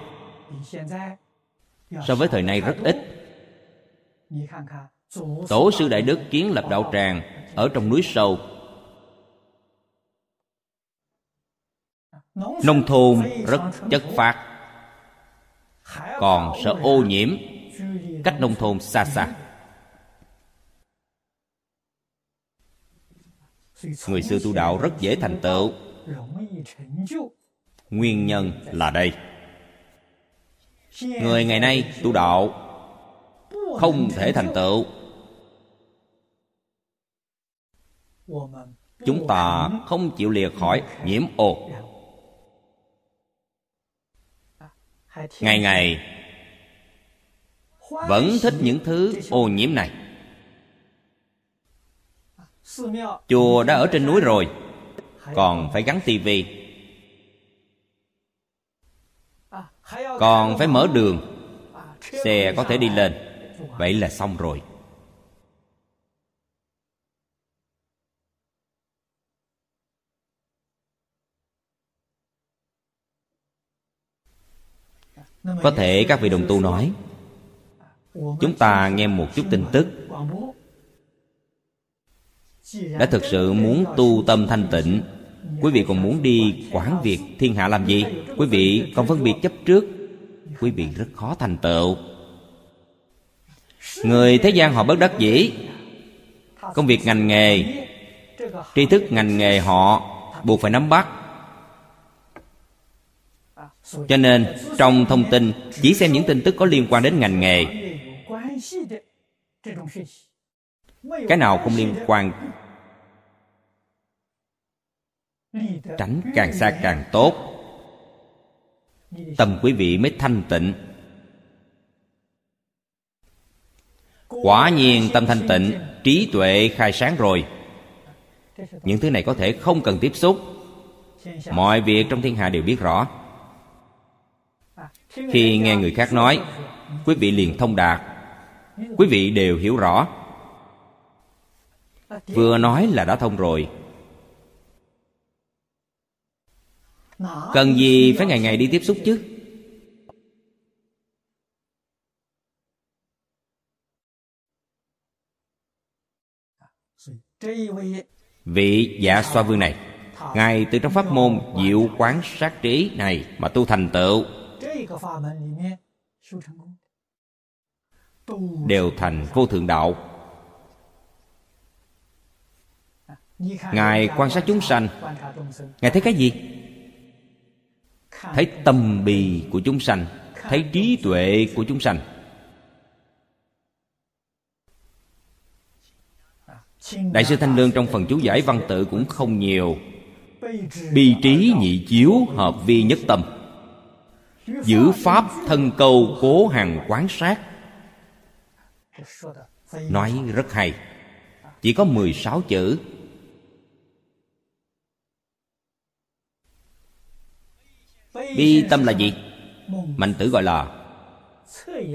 [SPEAKER 1] so với thời nay rất ít. Tổ sư đại đức kiến lập đạo tràng ở trong núi sâu. Nông thôn rất chất phát còn sợ ô nhiễm cách nông thôn xa xa. Người xưa tu đạo rất dễ thành tựu. Nguyên nhân là đây người ngày nay tu đạo không thể thành tựu. Chúng ta không chịu lìa khỏi nhiễm ô. Ngày ngày vẫn thích những thứ ô nhiễm này. Chùa đã ở trên núi rồi, còn phải gắn tivi. Còn phải mở đường, xe có thể đi lên. Vậy là xong rồi. Có thể các vị đồng tu nói, chúng ta nghe một chút tin tức. Đã thực sự muốn tu tâm thanh tịnh quý vị còn muốn đi quản việc thiên hạ làm gì? Quý vị còn phân biệt chấp trước. Quý vị rất khó thành tựu. Người thế gian họ bất đắc dĩ. Công việc ngành nghề, tri thức ngành nghề họ buộc phải nắm bắt. Cho nên, trong thông tin, chỉ xem những tin tức có liên quan đến ngành nghề. Cái nào không liên quan tránh càng xa càng tốt. Tâm quý vị mới thanh tịnh. Quả nhiên tâm thanh tịnh, trí tuệ khai sáng rồi. Những thứ này có thể không cần tiếp xúc. Mọi việc trong thiên hạ đều biết rõ. Khi nghe người khác nói, quý vị liền thông đạt. Quý vị đều hiểu rõ. Vừa nói là đã thông rồi. Cần gì phải ngày ngày đi tiếp xúc chứ? Vị dạ xoa vương này ngài từ trong pháp môn diệu quán sát trí này mà tu thành tựu. Đều thành vô thượng đạo. Ngài quan sát chúng sanh. Ngài thấy cái gì thấy tâm bì của chúng sanh thấy trí tuệ của chúng sanh. Đại sư thanh lương trong phần chú giải văn tự cũng không nhiều. Bi trí nhị chiếu hợp vi nhất tâm. Giữ pháp thân câu cố hằng quán sát. Nói rất hay. Chỉ có 16 chữ bi tâm là gì? Mạnh tử gọi là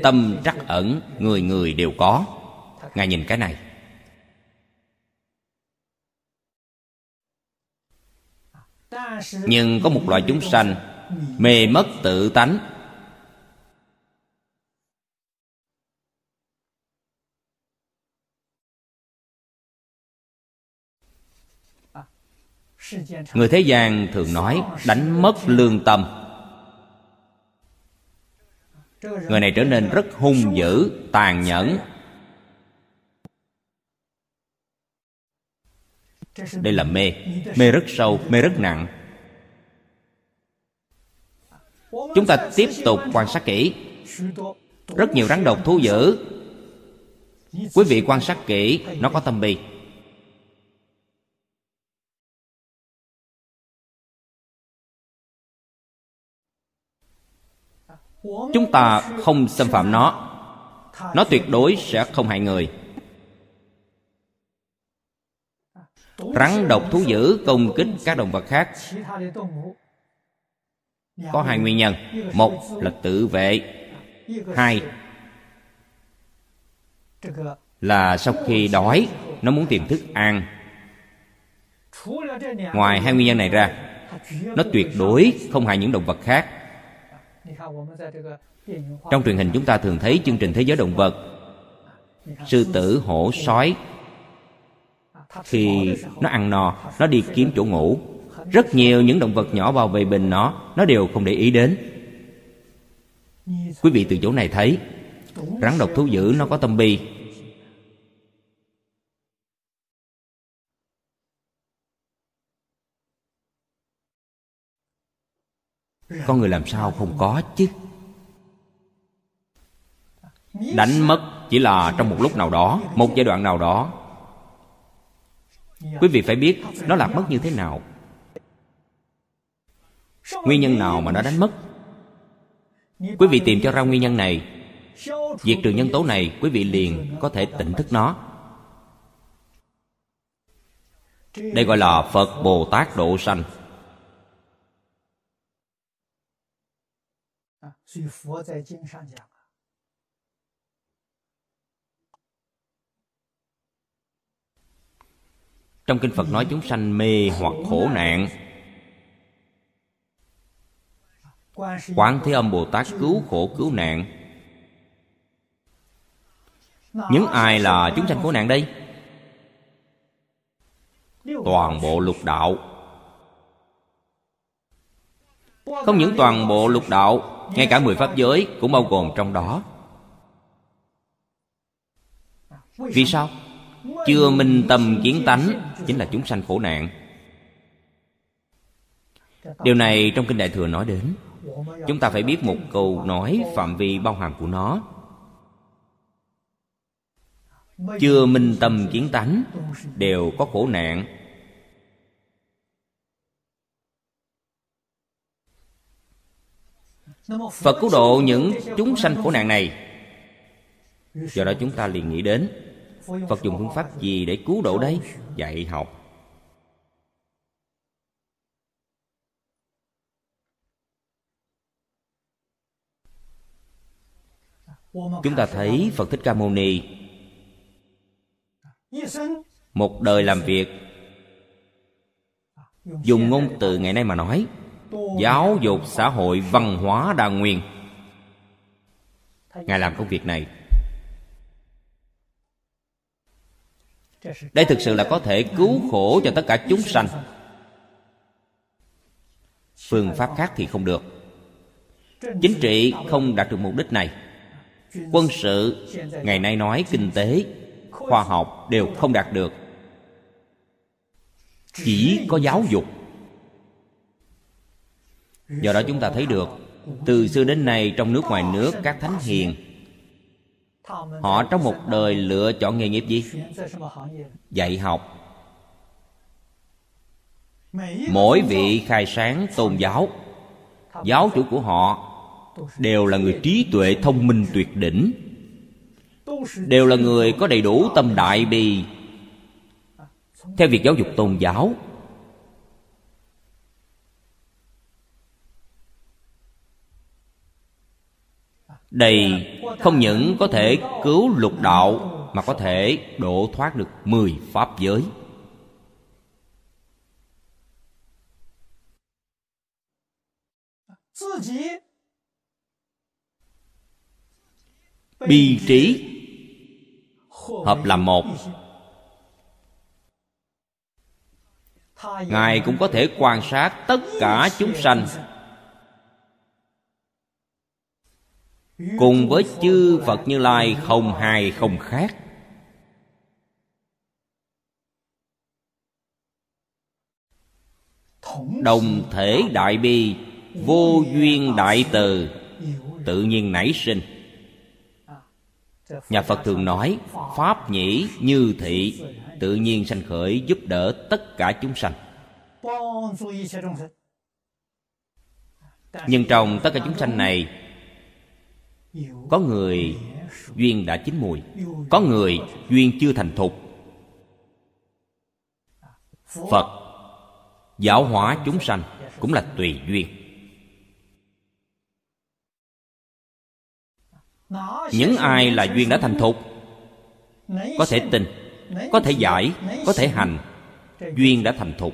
[SPEAKER 1] tâm trắc ẩn người người đều có. Ngài nhìn cái này. Nhưng có một loại chúng sanh mê mất tự tánh. Người thế gian thường nói đánh mất lương tâm. Người này trở nên rất hung dữ, tàn nhẫn. Đây là mê. Mê rất sâu, mê rất nặng. Chúng ta tiếp tục quan sát kỹ. Rất nhiều rắn độc thú dữ. Quý vị quan sát kỹ, nó có tâm bi. Chúng ta không xâm phạm nó. Nó tuyệt đối sẽ không hại người. Rắn độc thú dữ công kích các động vật khác. Có hai nguyên nhân. Một là tự vệ. Hai là sau khi đói, nó muốn tìm thức ăn. Ngoài hai nguyên nhân này ra, nó tuyệt đối không hại những động vật khác trong truyền hình chúng ta thường thấy chương trình thế giới động vật. sư tử hổ sói. khi nó ăn no nó đi kiếm chỗ ngủ. rất nhiều những động vật nhỏ vào vệ bình nó nó đều không để ý đến. Quý vị từ chỗ này thấy rắn độc thú dữ nó có tâm bi con người làm sao không có chứ? Đánh mất chỉ là trong một lúc nào đó, một giai đoạn nào đó. Quý vị phải biết nó lạc mất như thế nào. Nguyên nhân nào mà nó đánh mất? Quý vị tìm cho ra nguyên nhân này. Diệt trừ nhân tố này, quý vị liền có thể tỉnh thức nó. Đây gọi là phật bồ tát độ sanh. Trong kinh phật nói chúng sanh mê hoặc khổ nạn. Quán thế âm bồ tát cứu khổ cứu nạn. Những ai là chúng sanh khổ nạn đây? Toàn bộ lục đạo. Không những toàn bộ lục đạo ngay cả mười pháp giới cũng bao gồm trong đó. Vì sao? Chưa minh tâm kiến tánh chính là chúng sanh khổ nạn. Điều này trong kinh đại thừa nói đến. Chúng ta phải biết một câu nói phạm vi bao hàm của nó. Chưa minh tâm kiến tánh đều có khổ nạn. Phật cứu độ những chúng sanh khổ nạn này. Do đó chúng ta liền nghĩ đến phật dùng phương pháp gì để cứu độ đây? Dạy học. Chúng ta thấy phật thích ca mâu ni một đời làm việc dùng ngôn từ ngày nay mà nói giáo dục xã hội văn hóa đa nguyên. Ngài làm công việc này. Đây thực sự là có thể cứu khổ cho tất cả chúng sanh. Phương pháp khác thì không được. Chính trị không đạt được mục đích này. quân sự ngày nay nói kinh tế khoa học đều không đạt được. Chỉ có giáo dục do đó chúng ta thấy được, từ xưa đến nay trong nước ngoài nước, các thánh hiền, họ trong một đời lựa chọn nghề nghiệp gì? Dạy học. Mỗi vị khai sáng tôn giáo giáo chủ của họ đều là người trí tuệ thông minh tuyệt đỉnh, đều là người có đầy đủ tâm đại bi. Theo việc giáo dục tôn giáo đây không những có thể cứu lục đạo, mà có thể độ thoát được mười pháp giới. Bi trí, hợp làm một. Ngài cũng có thể quan sát tất cả chúng sanh. Cùng với chư phật như lai không hai không khác. Đồng thể đại bi, vô duyên đại từ, tự nhiên nảy sinh. Nhà phật thường nói, pháp nhĩ như thị, tự nhiên sanh khởi giúp đỡ tất cả chúng sanh. Nhưng trong tất cả chúng sanh này có người duyên đã chín mùi. Có người duyên chưa thành thục. Phật giáo hóa chúng sanh cũng là tùy duyên. Những ai là duyên đã thành thục có thể tin có thể giải có thể hành. Duyên đã thành thục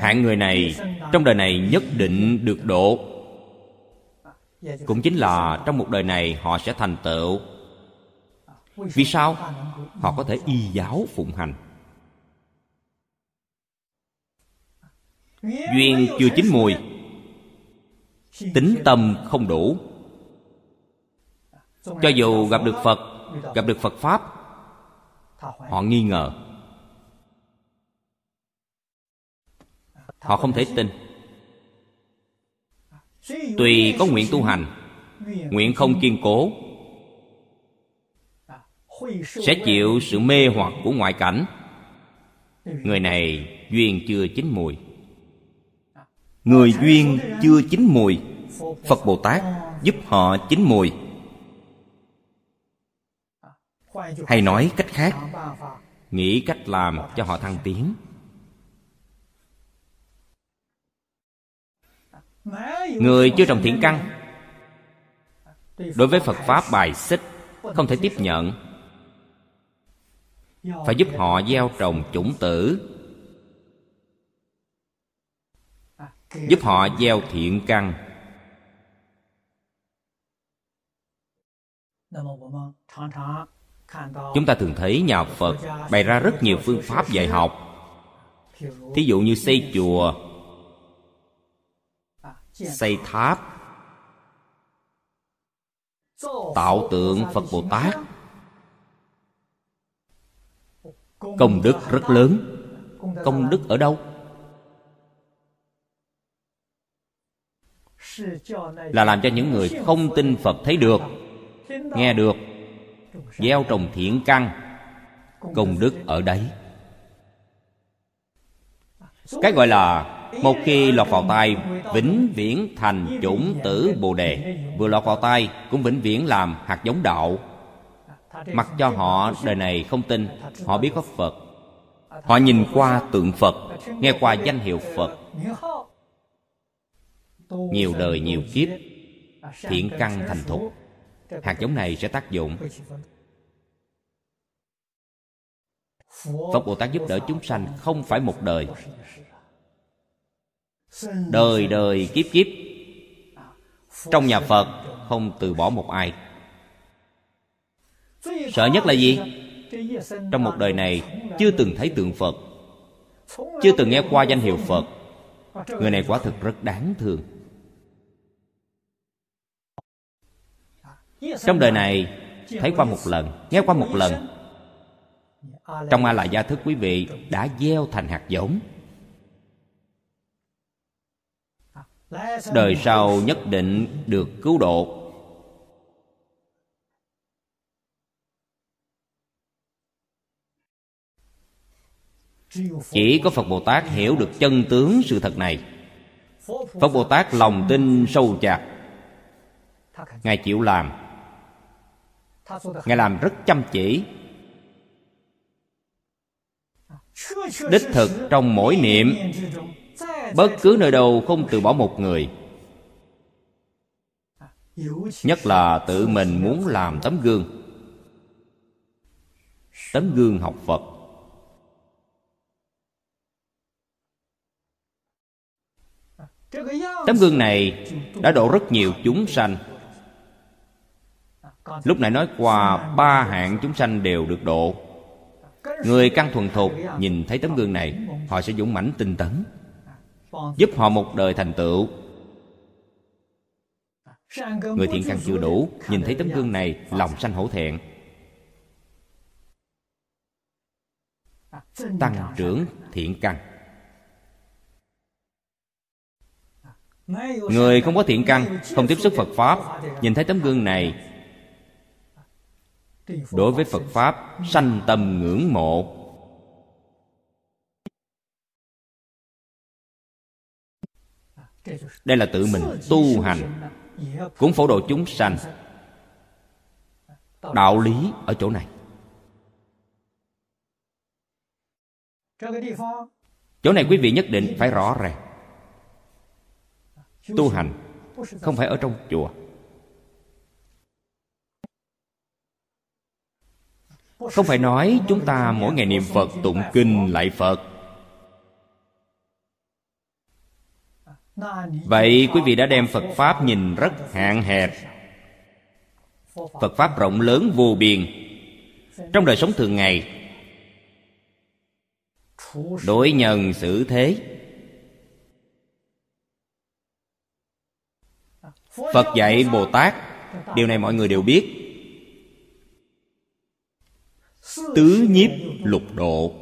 [SPEAKER 1] hạng người này trong đời này nhất định được độ. Cũng chính là trong một đời này họ sẽ thành tựu. Vì sao? Họ có thể y giáo phụng hành. Duyên chưa chín mùi. Tính tâm không đủ. Cho dù gặp được phật, gặp được phật pháp, họ nghi ngờ. Họ không thể tin. Tùy có nguyện tu hành, nguyện không kiên cố, sẽ chịu sự mê hoặc của ngoại cảnh. Người này duyên chưa chín mùi. Người duyên chưa chín mùi, phật bồ tát giúp họ chín mùi. Hay nói cách khác, nghĩ cách làm cho họ thăng tiến. Người chưa trồng thiện căn, đối với phật pháp bài xích, không thể tiếp nhận. Phải giúp họ gieo trồng chủng tử, giúp họ gieo thiện căn. Chúng ta thường thấy nhà phật bày ra rất nhiều phương pháp dạy học. Thí dụ như xây chùa Dạ. xây tháp, tạo tượng phật bồ tát. Công đức rất lớn. Công đức ở đâu? Là làm cho những người không tin phật thấy được, nghe được, gieo trồng thiện căn. Công đức ở đấy. Cái gọi là một khi lọt vào tai, vĩnh viễn thành chủng tử bồ đề. Vừa lọt vào tai, cũng vĩnh viễn làm hạt giống đạo. Mặc cho họ đời này không tin, họ biết có phật. Họ nhìn qua tượng phật, nghe qua danh hiệu phật. Nhiều đời nhiều kiếp, thiện căn thành thục. Hạt giống này sẽ tác dụng. Phật Bồ Tát giúp đỡ chúng sanh không phải một đời. Đời đời, kiếp kiếp. Trong nhà Phật không từ bỏ một ai. Sợ nhất là gì? Trong một đời này chưa từng thấy tượng Phật, Chưa từng nghe qua danh hiệu Phật. Người này quả thực rất đáng thương. Trong đời này, Thấy qua một lần, Nghe qua một lần. Trong A la Gia Thức, quý vị Đã gieo thành hạt giống. Đời sau nhất định được cứu độ. Chỉ có Phật Bồ Tát hiểu được chân tướng sự thật này. Phật Bồ Tát lòng tin sâu chặt Ngài chịu làm. Ngài làm rất chăm chỉ. Đích thực trong mỗi niệm Bất cứ nơi đâu không từ bỏ một người. Nhất là tự mình muốn làm tấm gương. Tấm gương học Phật. Tấm gương này đã độ rất nhiều chúng sanh. Lúc nãy nói qua, ba hạng chúng sanh đều được độ. Người căn thuần thục nhìn thấy tấm gương này, Họ sẽ dũng mãnh tinh tấn. Giúp họ một đời thành tựu. Người thiện căn chưa đủ, Nhìn thấy tấm gương này, Lòng sanh hổ thẹn. Tăng trưởng thiện căn. Người không có thiện căn, Không tiếp xúc Phật Pháp, Nhìn thấy tấm gương này. Đối với Phật Pháp, Sanh tâm ngưỡng mộ. Đây là tự mình tu hành. Cũng phổ độ chúng sanh. Đạo lý ở chỗ này. Chỗ này quý vị nhất định phải rõ ràng. Tu hành không phải ở trong chùa. Không phải nói chúng ta mỗi ngày niệm phật, tụng kinh lại phật. Vậy quý vị đã đem phật pháp nhìn rất hạn hẹp. Phật pháp rộng lớn vô biên. Trong đời sống thường ngày, đối nhân xử thế, phật dạy bồ tát, điều này mọi người đều biết. Tứ nhiếp lục độ.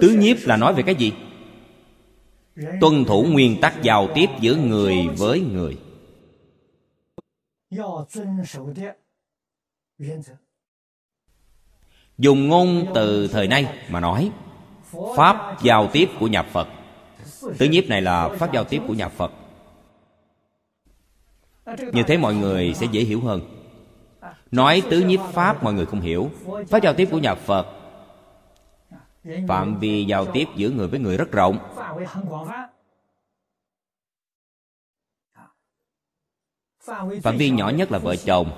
[SPEAKER 1] Tứ nhiếp là nói về cái gì? Tuân thủ nguyên tắc giao tiếp giữa người với người. Dùng ngôn từ thời nay mà nói, pháp giao tiếp của nhà phật. Tứ nhiếp này là pháp giao tiếp của nhà phật. Như thế mọi người sẽ dễ hiểu hơn. Nói tứ nhiếp pháp, mọi người không hiểu. Pháp giao tiếp của nhà phật phạm vi giao tiếp giữa người với người rất rộng. Phạm vi nhỏ nhất là vợ chồng.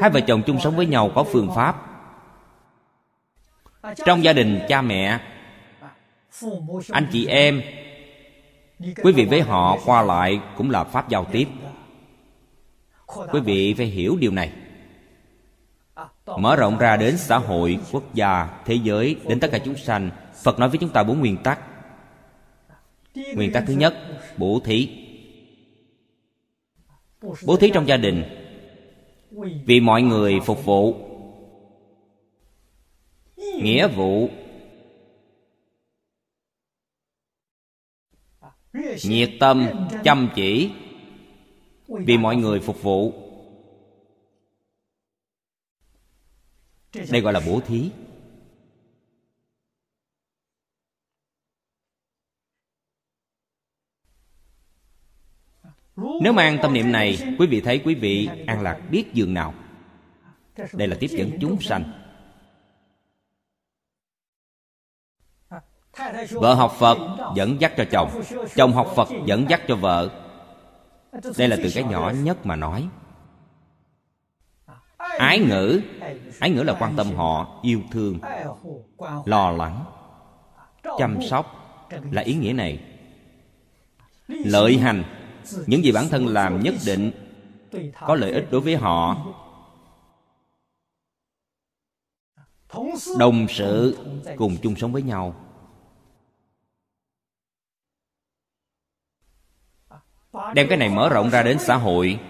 [SPEAKER 1] Hai vợ chồng chung sống với nhau có phương pháp. Trong gia đình cha mẹ, anh chị em, quý vị với họ qua lại cũng là pháp giao tiếp. Quý vị phải hiểu điều này mở rộng ra đến xã hội, quốc gia, thế giới, đến tất cả chúng sanh. Phật nói với chúng ta bốn nguyên tắc. Nguyên tắc thứ nhất, bố thí. Bố thí trong gia đình. Vì mọi người phục vụ. Nghĩa vụ. Nhiệt tâm, chăm chỉ. Vì mọi người phục vụ. Đây gọi là bố thí. Nếu mang tâm niệm này, quý vị thấy quý vị an lạc biết dường nào. Đây là tiếp dẫn chúng sanh. Vợ học phật dẫn dắt cho chồng. Chồng học phật dẫn dắt cho vợ. Đây là từ cái nhỏ nhất mà nói ái ngữ. Ái ngữ là quan tâm họ, yêu thương, lo lắng, chăm sóc là ý nghĩa này. Lợi hành, những gì bản thân làm nhất định, có lợi ích đối với họ. Đồng sự cùng chung sống với nhau. Đem cái này mở rộng ra đến xã hội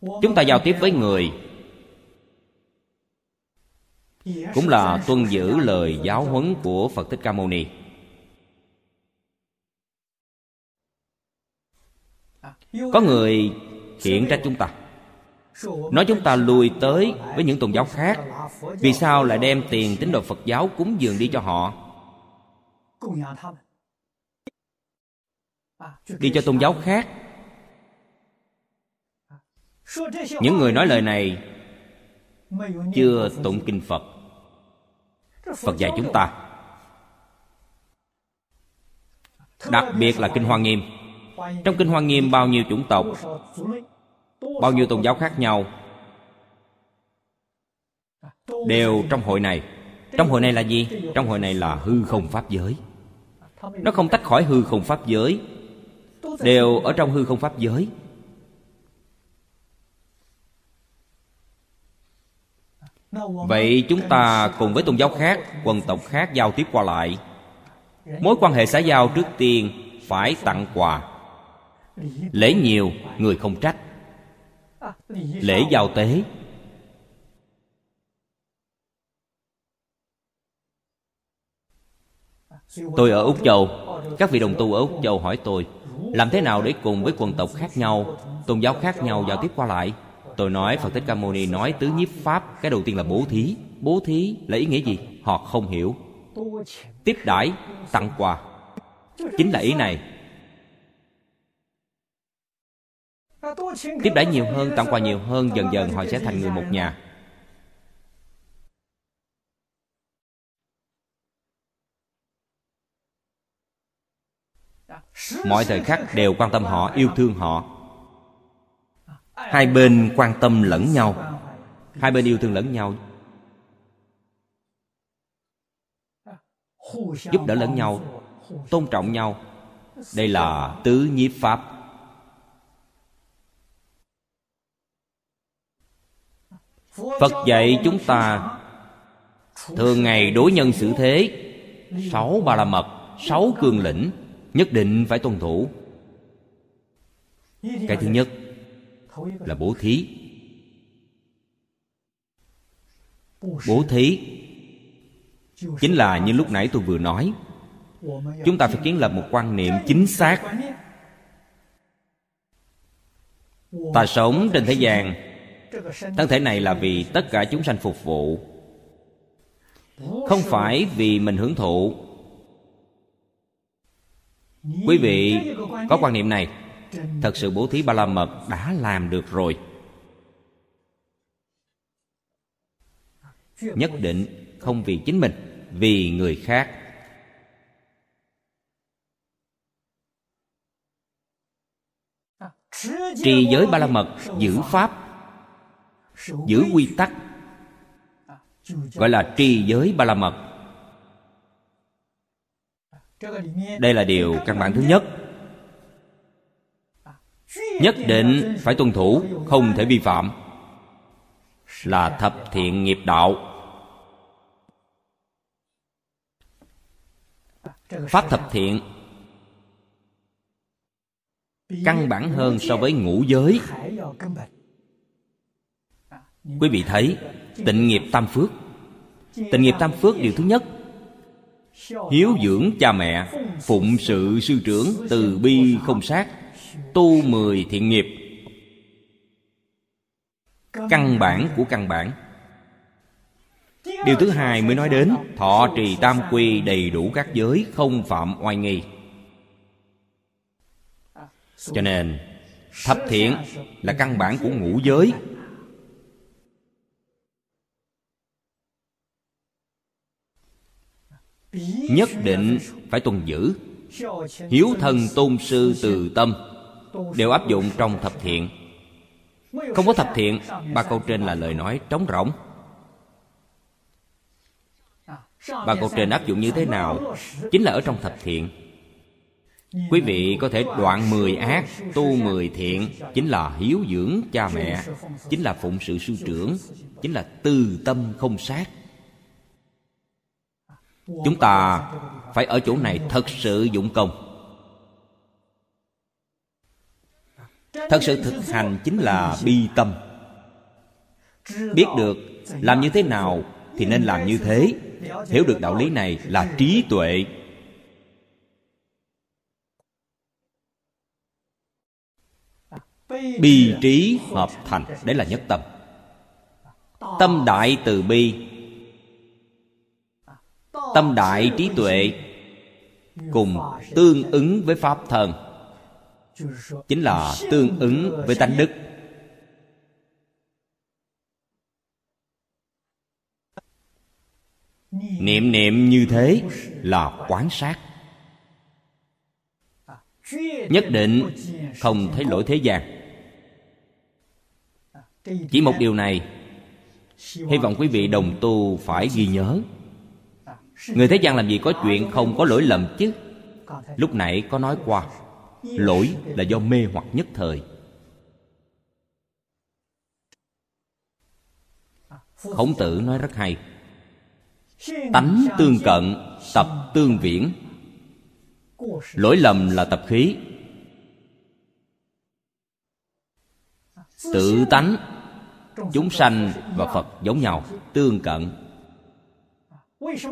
[SPEAKER 1] chúng ta giao tiếp với người. Cũng là tuân giữ lời giáo huấn của phật thích ca mâu ni. Có người hiện trách chúng ta. Nói chúng ta lùi tới với những tôn giáo khác. Vì sao lại đem tiền tín đồ phật giáo cúng dường đi cho họ? Đi cho tôn giáo khác những người nói lời này chưa tụng kinh phật. Phật dạy chúng ta. Đặc biệt là kinh hoa nghiêm. Trong kinh hoa nghiêm, bao nhiêu chủng tộc, bao nhiêu tôn giáo khác nhau đều trong hội này. Trong hội này là gì? Trong hội này là hư không pháp giới. Nó không tách khỏi hư không pháp giới, đều ở trong hư không pháp giới. Vậy chúng ta cùng với tôn giáo khác, quần tộc khác giao tiếp qua lại. Mối quan hệ xã giao trước tiên phải tặng quà. Lễ nhiều, người không trách. Lễ giao tế. Tôi ở úc châu. Các vị đồng tu ở úc châu hỏi tôi, làm thế nào để cùng với quần tộc khác nhau, tôn giáo khác nhau giao tiếp qua lại? Tôi nói, phật thích ca mâu ni nói tứ nhiếp pháp, cái đầu tiên là bố thí. Bố thí là ý nghĩa gì? Họ không hiểu. Tiếp đãi, tặng quà. Chính là ý này. Tiếp đãi nhiều hơn, tặng quà nhiều hơn, dần dần họ sẽ thành người một nhà. Mọi thời khắc đều quan tâm họ, yêu thương họ hai bên quan tâm lẫn nhau. Hai bên yêu thương lẫn nhau. Giúp đỡ lẫn nhau. Tôn trọng nhau. Đây là tứ nhiếp pháp. Phật dạy chúng ta, thường ngày đối nhân xử thế. Sáu ba la mật, sáu cương lĩnh, nhất định phải tuân thủ. Cái thứ nhất là bố thí. Bố thí chính là như lúc nãy tôi vừa nói. Chúng ta phải kiến lập một quan niệm chính xác. Ta sống trên thế gian. Thân thể này là vì tất cả chúng sanh phục vụ. Không phải vì mình hưởng thụ. Quý vị có quan niệm này thật sự bố thí ba la mật đã làm được rồi. Nhất định không vì chính mình, vì người khác. Trì giới ba la mật giữ pháp, giữ quy tắc, gọi là trì giới ba la mật đây là điều căn bản thứ nhất nhất định phải tuân thủ, không thể vi phạm. Là thập thiện nghiệp đạo. Pháp thập thiện. Căn bản hơn so với ngũ giới. Quý vị thấy, tịnh nghiệp tam phước. Tịnh nghiệp tam phước điều thứ nhất. Hiếu dưỡng cha mẹ, phụng sự sư trưởng từ bi không sát tu mười thiện nghiệp. Căn bản của căn bản. Điều thứ hai mới nói đến, thọ trì tam quy đầy đủ các giới, không phạm oai nghi. Cho nên, thập thiện là căn bản của ngũ giới. Nhất định phải tuân giữ. Hiếu thần tôn sư từ tâm đều áp dụng trong thập thiện. Không có thập thiện, ba câu trên là lời nói trống rỗng. Ba câu trên áp dụng như thế nào? Chính là ở trong thập thiện. Quý vị có thể đoạn mười ác, tu mười thiện. Chính là hiếu dưỡng cha mẹ. Chính là phụng sự sư trưởng. Chính là từ tâm không sát. Chúng ta phải ở chỗ này thật sự dụng công. Thật sự thực hành chính là bi tâm. Biết được làm như thế nào thì nên làm như thế. Hiểu được đạo lý này là trí tuệ. Bi trí hợp thành, đấy là nhất tâm. Tâm đại từ bi. Tâm đại trí tuệ cùng tương ứng với pháp thân chính là tương ứng với tánh đức. Niệm niệm như thế là quán sát. Nhất định không thấy lỗi thế gian. Chỉ một điều này, hy vọng quý vị đồng tu phải ghi nhớ. Người thế gian làm gì có chuyện không có lỗi lầm chứ? Lúc nãy có nói qua lỗi là do mê hoặc nhất thời. Khổng tử nói rất hay. Tánh tương cận, tập tương viễn. Lỗi lầm là tập khí. Tự tánh, chúng sanh và phật giống nhau, tương cận.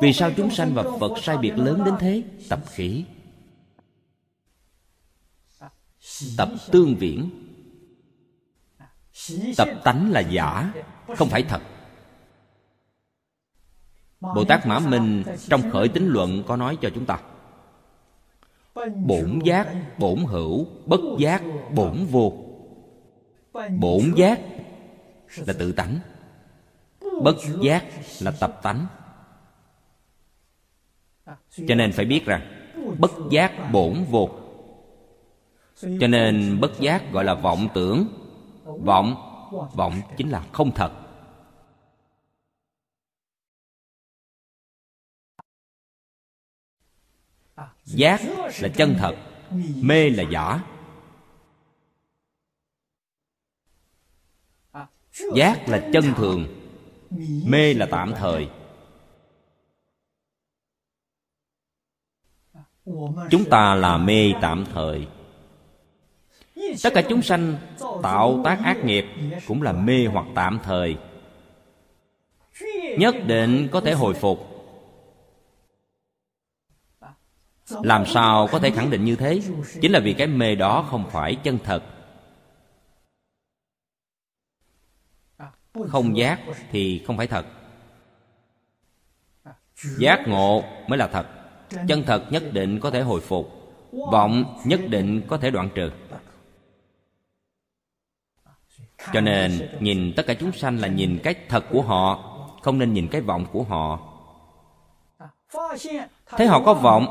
[SPEAKER 1] Vì sao chúng sanh và phật sai biệt lớn đến thế? Tập khí tập tương viễn. Tập tánh là giả, không phải thật. Bồ tát mã minh trong khởi tính luận có nói cho chúng ta. Bổn giác, bổn hữu, bất giác, bổn vô. Bổn giác là tự tánh. Bất giác là tập tánh. Cho nên phải biết rằng, bất giác, bổn vô cho nên bất giác gọi là vọng tưởng. Vọng vọng chính là không thật. Giác là chân thật, mê là giả. Giác là chân thường, mê là tạm thời. Chúng ta là mê tạm thời tất cả chúng sanh tạo tác ác nghiệp cũng là mê hoặc tạm thời. Nhất định có thể hồi phục. Làm sao có thể khẳng định như thế? Chính là vì cái mê đó không phải chân thật. Không giác thì không phải thật. Giác ngộ mới là thật. Chân thật nhất định có thể hồi phục. Vọng nhất định có thể đoạn trừ cho nên nhìn tất cả chúng sanh là nhìn cái thật của họ không nên nhìn cái vọng của họ. Thấy họ có vọng?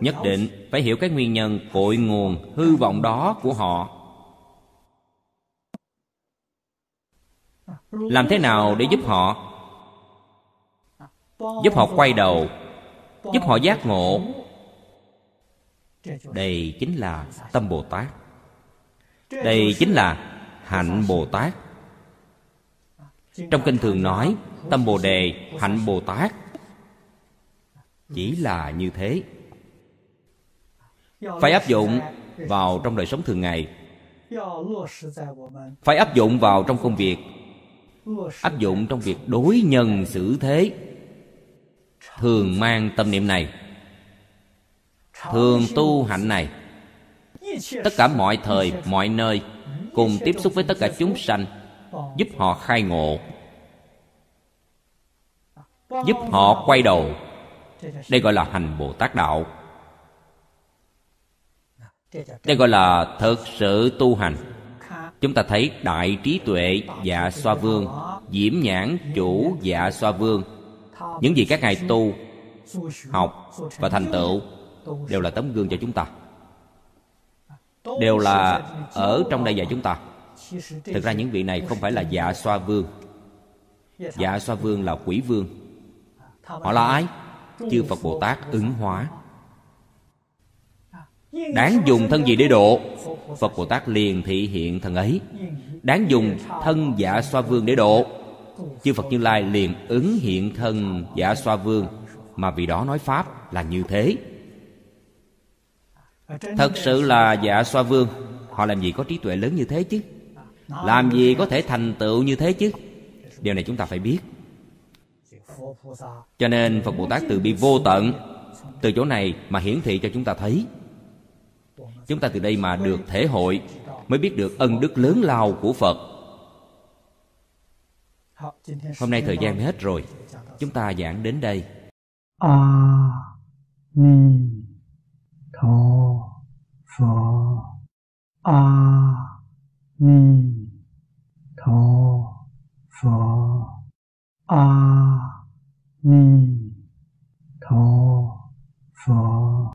[SPEAKER 1] Nhất định phải hiểu cái nguyên nhân cội nguồn hư vọng đó của họ. Làm thế nào để giúp họ? Giúp họ quay đầu giúp họ giác ngộ. Đây chính là tâm bồ tát. Đây chính là hạnh bồ tát. Trong kinh thường nói, tâm bồ đề, hạnh bồ tát. Chỉ là như thế. Phải áp dụng vào trong đời sống thường ngày. Phải áp dụng vào trong công việc. Áp dụng trong việc đối nhân xử thế. Thường mang tâm niệm này. Thường tu hạnh này. Tất cả mọi thời, mọi nơi cùng tiếp xúc với tất cả chúng sanh, giúp họ khai ngộ, giúp họ quay đầu. Đây gọi là hành bồ tát đạo. Đây gọi là thực sự tu hành. Chúng ta thấy đại trí tuệ dạ xoa vương, diễm nhãn chủ dạ xoa vương. Những gì các ngài tu, học và thành tựu đều là tấm gương cho chúng ta đều là ở trong đây dạy chúng ta. Thực ra những vị này không phải là dạ xoa vương. Dạ xoa vương là quỷ vương. Họ là ai? Chư phật bồ tát ứng hóa. Đáng dùng thân gì để độ. Phật bồ tát liền thị hiện thân ấy. Đáng dùng thân dạ xoa vương để độ. Chư phật như lai liền ứng hiện thân giả xoa vương. Mà vì đó nói pháp là như thế thật sự là dạ xoa vương. Họ làm gì có trí tuệ lớn như thế chứ? Làm gì có thể thành tựu như thế chứ? Điều này chúng ta phải biết. Cho nên phật bồ tát từ bi vô tận, từ chỗ này mà hiển thị cho chúng ta thấy. Chúng ta từ đây mà được thể hội mới biết được ân đức lớn lao của phật. Hôm nay thời gian hết rồi. Chúng ta giảng đến đây.
[SPEAKER 2] A Ni 陀佛阿弥陀佛阿弥陀佛。